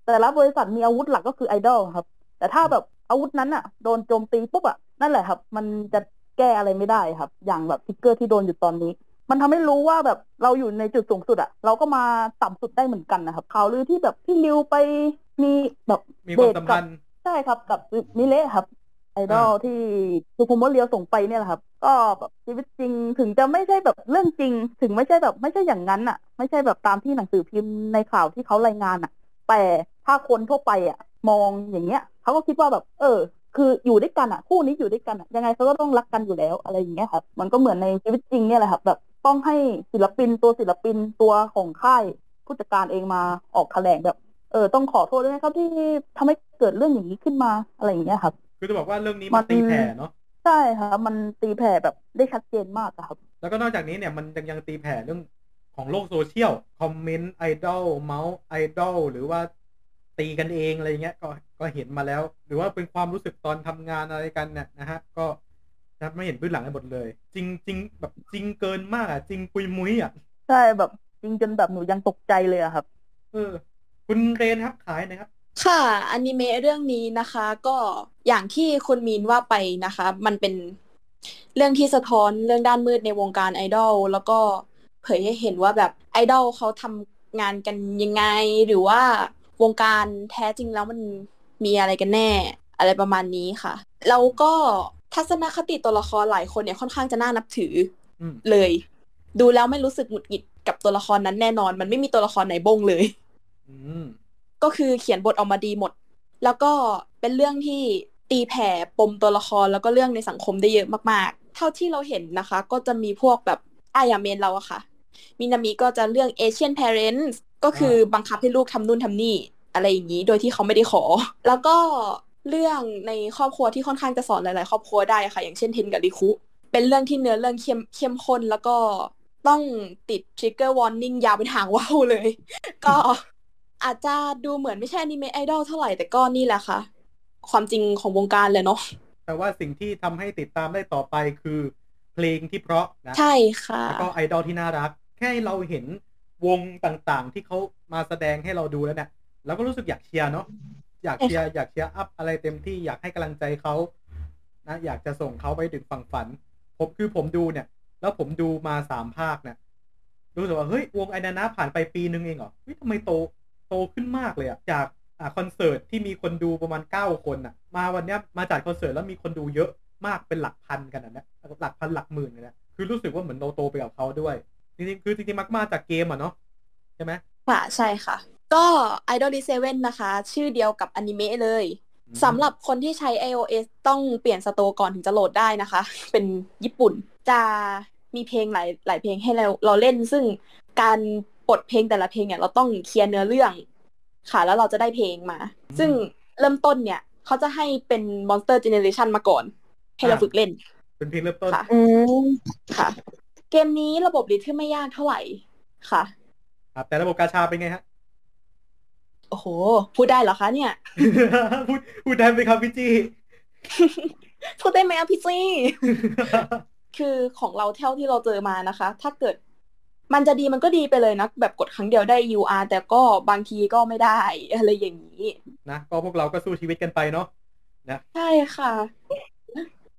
แต่ละบริษัทมีอาวุธหลักก็คือไอดอลครับ แต่ถ้าแบบอาวุธนั้นอะ โดนโจมตีปุ๊บอะนั่นแหละครับ มันจะแก้อะไรไม่ได้ครับ อย่างแบบ TRIGGER ที่โดนอยู่ตอนนี้ มันทำให้รู้ว่าแบบเราอยู่ในจุดสูงสุดอะเราก็มาต่ำสุดได้เหมือนกันนะครับข่าวลือที่แบบพี่ริวไปมีแบบมีความสัมพันธ์ใช่ครับกับมิเละครับไอดอลอ่าที่ซูคุโมะเรียวส่งไปเนี่ยแหละครับ ก็แบบชีวิตจริงถึงจะไม่ใช่แบบเรื่องจริง ถึงไม่ใช่แบบไม่ใช่อย่างนั้นอะไม่ใช่แบบตามที่หนังสือพิมพ์ในข่าวที่เขารายงานอะแต่ถ้าคนทั่วไปอะมองอย่างเงี้ยเขาก็คิดว่าแบบ เออ คืออยู่ด้วยกันอะคู่นี้อยู่ด้วยกันอะยังไงเขาก็ต้องรักกันอยู่แล้วอะไรอย่างเงี้ยครับ มันก็เหมือนในชีวิตจริงเนี่ยแหละครับ แบบ ต้องให้ศิลปินตัวศิลปินตัวของค่ายผู้จัดการเองมาออกแถลงแบบ เออต้องขอโทษด้วยนะครับที่ทำให้เกิดเรื่องอย่างนี้ขึ้นมาอะไรอย่างเงี้ยครับคือจะบอกว่าเรื่องนี้มัมันนตีแผ่เนาะใช่ครับมันตีแผ่แบบได้ชัดเจนมากอะครับ แล้วก็นอกจากนี้เนี่ยมันยังยังตีแผ่เรื่องของโลกโซเชียลคอมเมนต์นต์ไอดอลเมาส์ไอดอลหรือว่าตีกันเองอะไรเงี้ยก็ก็เห็นมาแล้ว หรือว่าเป็นความรู้สึกตอนทำงานอะไรกันเนี่ยนะฮะก็ นะไม่เห็นพื้นหลังกันหมดเลย จริงจริงแบบจริงเกินมากอะ จริงปุยมุ้ยอะใช่แบบจริงจนแบบหนูยังตกใจเลยอะครับ เออ คุณเรนครับขายหนะครับ ค่ะอนิเมะเรื่องนี้นะคะ ก็อย่างที่คุณมีนว่าไปนะคะ มันเป็นเรื่องที่สะท้อนเรื่องด้านมืดในวงการไอดอลแล้วก็เผยให้เห็นว่าแบบไอดอลเขาทำงานกันยังไง หรือว่าวงการแท้จริงแล้วมันมีอะไรกันแน่ อะไรประมาณนี้ค่ะ แล้วก็ ทัศนคติตัวละครหลายคนเนี่ยค่อนข้างจะน่านับถืออมเลย ดูแล้วไม่รู้สึกหงุดหงิดกับตัวละครนั้นแน่นอน มันไม่มีตัวละครไหนบงเลยอืมก็คือเขียนบทออกมาดีหมด แล้วก็เป็นเรื่องที่ตีแผ่ปมตัวละครแล้วก็เรื่องในสังคมได้เยอะมากๆ เท่าที่เราเห็นนะคะ ก็จะมีพวกแบบอายาเมนเราอะค่ะ มินามิก็จะเรื่อง Asian Parents ก็คือบังคับให้ลูกทำนู่นทำนี่ อะไรอย่างนี้ โดยที่เขาไม่ได้ขอ แล้วก็ เรื่องในครอบครัวที่ค่อนข้างจะสอนหลาย ๆ ครอบครัวได้ค่ะ อย่างเช่นเทนกับริคุเป็นเรื่องที่เนื้อเรื่องเข้มเข้มข้นแล้วก็ต้องติด trigger warning ยาวเป็นหางว่าวเลย ก็อาจจะดูเหมือนไม่ใช่อนิเมะไอดอลเท่าไหร่แต่ก็นี่แหละค่ะ ความจริงของวงการเลยเนาะแต่ว่าสิ่งที่ทำให้ติดตามได้ต่อไปคือเพลงที่เพราะนะใช่ค่ะแล้วก็ไอดอลที่น่ารัก แค่เราเห็นวงต่างๆ ที่เขามาแสดงให้เราดูแล้วเนี่ยเราก็รู้สึกอยากเชียร์เนาะ อยากเชียร์อยาก cheer up อะไรเต็มที่อยากให้กำลังใจเขานะอยากจะส่งเขาไปถึงฝั่งฝัน ผมคือผมดูเนี่ย แล้วผมดูมาสามภาคเนี่ยรู้สึกว่าเฮ้ยวงไอนานะผ่านไปปีนึงเองเหรอเฮ้ยทำไมโตโตขึ้นมากเลยอะจากอ่าคอนเสิร์ตที่มีคนดูประมาณเก้าคนอะมาวันเนี้ยมาจัดคอนเสิร์ตแล้วมีคนดูเยอะมากเป็นหลักพันกันนะหลักพันหลักหมื่นเลยนะคือรู้สึกว่าเหมือนเราโตไปกับเขาด้วยจริงๆคือจริงๆมักมาจากเกมอะเนาะใช่ไหมค่ะใช่ค่ะ ก็ Idol d 7นะคะ ชื่อเดียวกับอนิเมะเลยอืมสำหรับคนที่ใช้ iOS ต้องเปลี่ยนสโตร์ก่อนถึงจะโหลดได้นะคะ เป็นญี่ปุ่น จะมีเพลงหลายหลายเพลงให้เราเราเล่น ซึ่งการปลดเพลงแต่ละเพลงเนี่ยเราต้องเคลียร์เนื้อเรื่อง ค่ะ แล้วเราจะได้เพลงมา ซึ่งเริ่มต้นเนี่ย เขาจะให้เป็น Monster Generation มาก่อน ให้เราฝึกเล่น เป็นเพลงเริ่มต้นค่ะค่ะ เกมนี้ระบบริทึมไม่ยากเท่าไหร่ค่ะ ครับแต่ระบบกาชาเป็นไงฮะ โอ้โห พูดได้เหรอคะเนี่ย พูดพูดได้ไหมครับพี่จี้พูดได้ไหมอะพี่จี้คือของเราเท่าที่เราเจอมานะคะ ถ้าเกิดมันจะดีมันก็ดีไปเลยนะ แบบกดครั้งเดียวได้ UR แต่ก็บางทีก็ไม่ได้อะไรอย่างนี้ นะก็พวกเราก็สู้ชีวิตกันไปเนาะนะใช่ค่ะ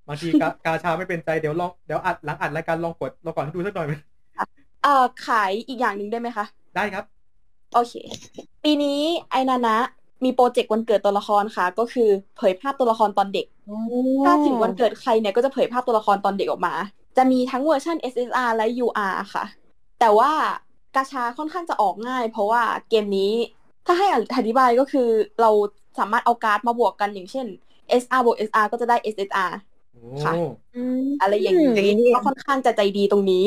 บางทีกากาชาไม่เป็นใจเดี๋ยวลองเดี๋ยวอัดหลังอัดรายการลองกดลองก่อนให้ดูสักหน่อยไหมเอ่อขายอีกอย่างหนึ่งได้ไหมคะ ได้ครับ โอเค ปีนี้ไอนานะมีโปรเจกต์วันเกิดตัวละครค่ะ ก็คือเผยภาพตัวละครตอนเด็ก ถ้าถึงวันเกิดใครเนี่ยก็จะเผยภาพตัวละครตอนเด็กออกมา จะมีทั้งเวอร์ชัน SSR และ UR ค่ะ แต่ว่ากาชาค่อนข้างจะออกง่าย เพราะว่าเกมนี้ถ้าให้อธิบายก็คือเราสามารถเอาการ์ดมาบวกกันอย่างเช่น SR บวก SR ก็จะได้ SSR โอ้ ค่ะอะไรอย่างนี้อย่างนี้นี่เองก็ค่อนข้างจะใจดีตรงนี้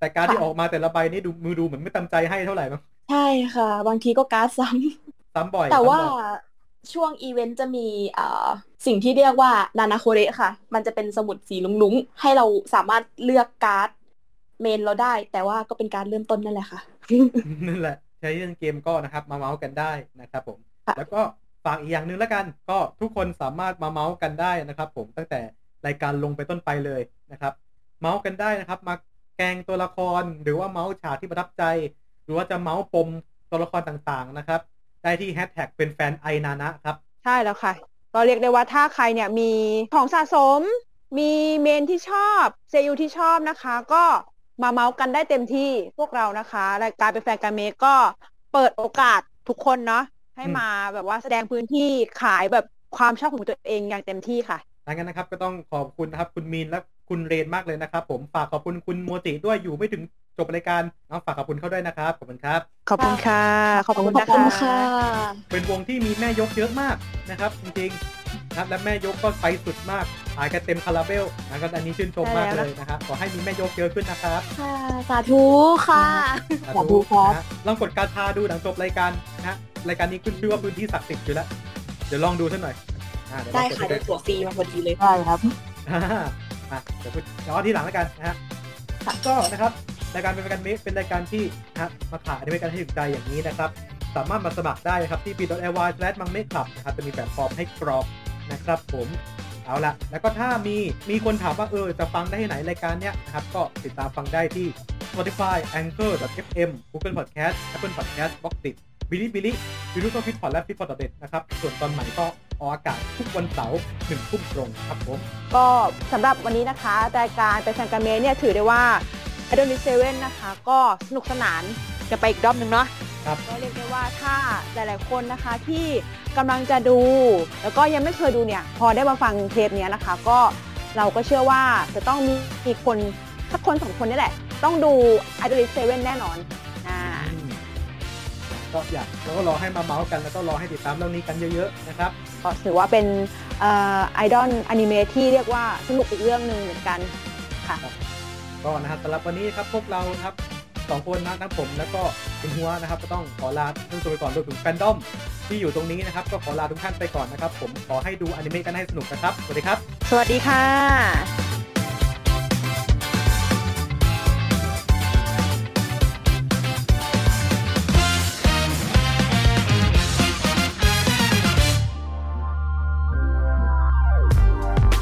แต่การที่ค่ะออกมาแต่ละใบนี่ดูมือดูเหมือนไม่เต็มใจให้เท่าไหร่มั้งใช่ค่ะ บางทีก็การ์ดซ้ำซ้ำบ่อย แต่ว่าซ้ำบ่อยช่วงอีเวนต์จะมีเอ่อสิ่งที่เรียกว่านานาโคเระค่ะ มันจะเป็นสมุดสีลุ้งๆ ให้เราสามารถเลือกการ์ด main เราได้ แต่ว่าก็เป็นการเริ่มต้นนั่นแหละค่ะ นั่นแหละ ใช้เรื่องเกมก็นะครับ มาเมาส์กันได้นะครับผมค่ะแล้วก็ฝากอีกอย่างหนึ่งแล้วกัน ก็ทุกคนสามารถมาเมาส์กันได้นะครับผมตั้งแต่ รายการลงไปต้นไปเลยนะครับ เมาส์กันได้นะครับ มาแกล้งตัวละครหรือว่าเมาส์ฉากที่ประทับใจ หรือว่าจะเมาส์ปมตัวละครต่างๆนะครับ ได้ที่แฮชแท็กเป็นแฟนไอนานะครับ ใช่แล้วค่ะก็เรียกได้ว่าถ้าใครเนี่ยมีของสะสม มีเมนที่ชอบเซยูที่ชอบนะคะ ก็มาเมาส์กันได้เต็มที่พวกเรานะคะรายการเป็นแฟนกันเมกก็เปิดโอกาสทุกคนเนาะให้อืมมาแบบว่าแสดงพื้นที่ขายแบบความชอบของตัวเองอย่างเต็มที่ค่ะ ดังนั้นนะครับก็ต้องขอบคุณนะครับคุณมีนและคุณเรนมากเลยนะครับ ผมฝากขอบคุณคุณโมจิด้วยอยู่ไม่ถึงจบรายการเอาฝากขอบคุณเขาด้วยนะครับขอบคุณครับ ขอบคุณค่ะ ขอบคุณขอบนะคุณคะค่ะเป็นวงที่มีแม่ยกเยอะมากนะครับ จริงๆนะครับและแม่ยกก็ไปสุดมากขายกันเต็มคาราเบลนะครับอันนี้ชื่นชมมากเลยนะครับขอให้มีแม่ยกเยอะขึ้นนะครับค่ะสาธุค่ะขอบคุณครับนะฮะลองกดกาชาดูหลังจบรายการนะฮะรายการนี้ขึ้นชื่อว่าพื้นที่ศักดิ์สิทธิ์อยู่แล้วเดี๋ยวลองดูสักหน่อย อ่าเยวลได้องกค่ะดูได้ตั๋วฟรีมาพอดีเลย ได้ครับ อ่าอะเดี๋ยวพูดเดี๋ยวเอาที่หลังแล้วกันนะฮะก็นะครับรายการเป็นรายการเมเป็นรายการที่นะครับมาขายอนิเมะกันให้ถึงใจอย่างนี้นะครับ สามารถมาสมัครได้นะครับที่ b.ay slash มังเมคลับนะครับจะมีแบบฟอร์มให้กรอกนะครับ ผมเอาละแล้วก็ถ้ามีมีคนถามว่าเออจะฟังได้ที่ไหนรายการเนี้ยนะครับก็ติดตามฟังได้ที่ Spotify Anchor FM Google Podcast Apple Podcast b o x ติดบิลิบิลิยูทูบฟิตพอดและฟิตพอดเด็ดนะครับส่วนตอนใหม่ก็ ออกอากาศทุกวันเสาร์หนึ่งทุ่มตรงครับผม ก็สำหรับวันนี้นะคะรายการเป็นแฟนกันเมเนี่ยถือได้ว่า i d o l เซเว่นนะคะ ก็สนุกสนานกันไปอีกรอบหนึ่งเนาะครับ ก็เรียกได้ว่าถ้าหลาย ๆ คนนะคะที่กำลังจะดู แล้วก็ยังไม่เคยดูเนี่ยพอได้มาฟังเทปเนี้ยนะคะ ก็เราก็เชื่อว่าจะต้องมีมีคนสักคนสองคนนี่แหละ ต้องดู i d o l เซเว่นแน่นอนอ่าอืม ก็อยากเราก็รอให้มาเมาส์กันแล้วก็รอให้ติดตามเรื่องนี้กันเยอะๆนะครับก็ถือว่าเป็นไอดอลอนิเมะที่เรียกว่าสนุกอีกเรื่องหนึ่งเหมือนกันค่ะก็นะครับสำหรับวันนี้ครับพวกเรานะครับสองคนนะทั้งผมแล้วก็คุณหัวนะครับ ก็ต้องขอลาท่านผู้ชมไปก่อนรวมถึงแฟนดอมที่อยู่ตรงนี้นะครับ ก็ขอลาทุกท่านไปก่อนนะครับ ผมขอให้ดูอนิเมะกันให้สนุกนะครับ สวัสดีครับ สวัสดีค่ะ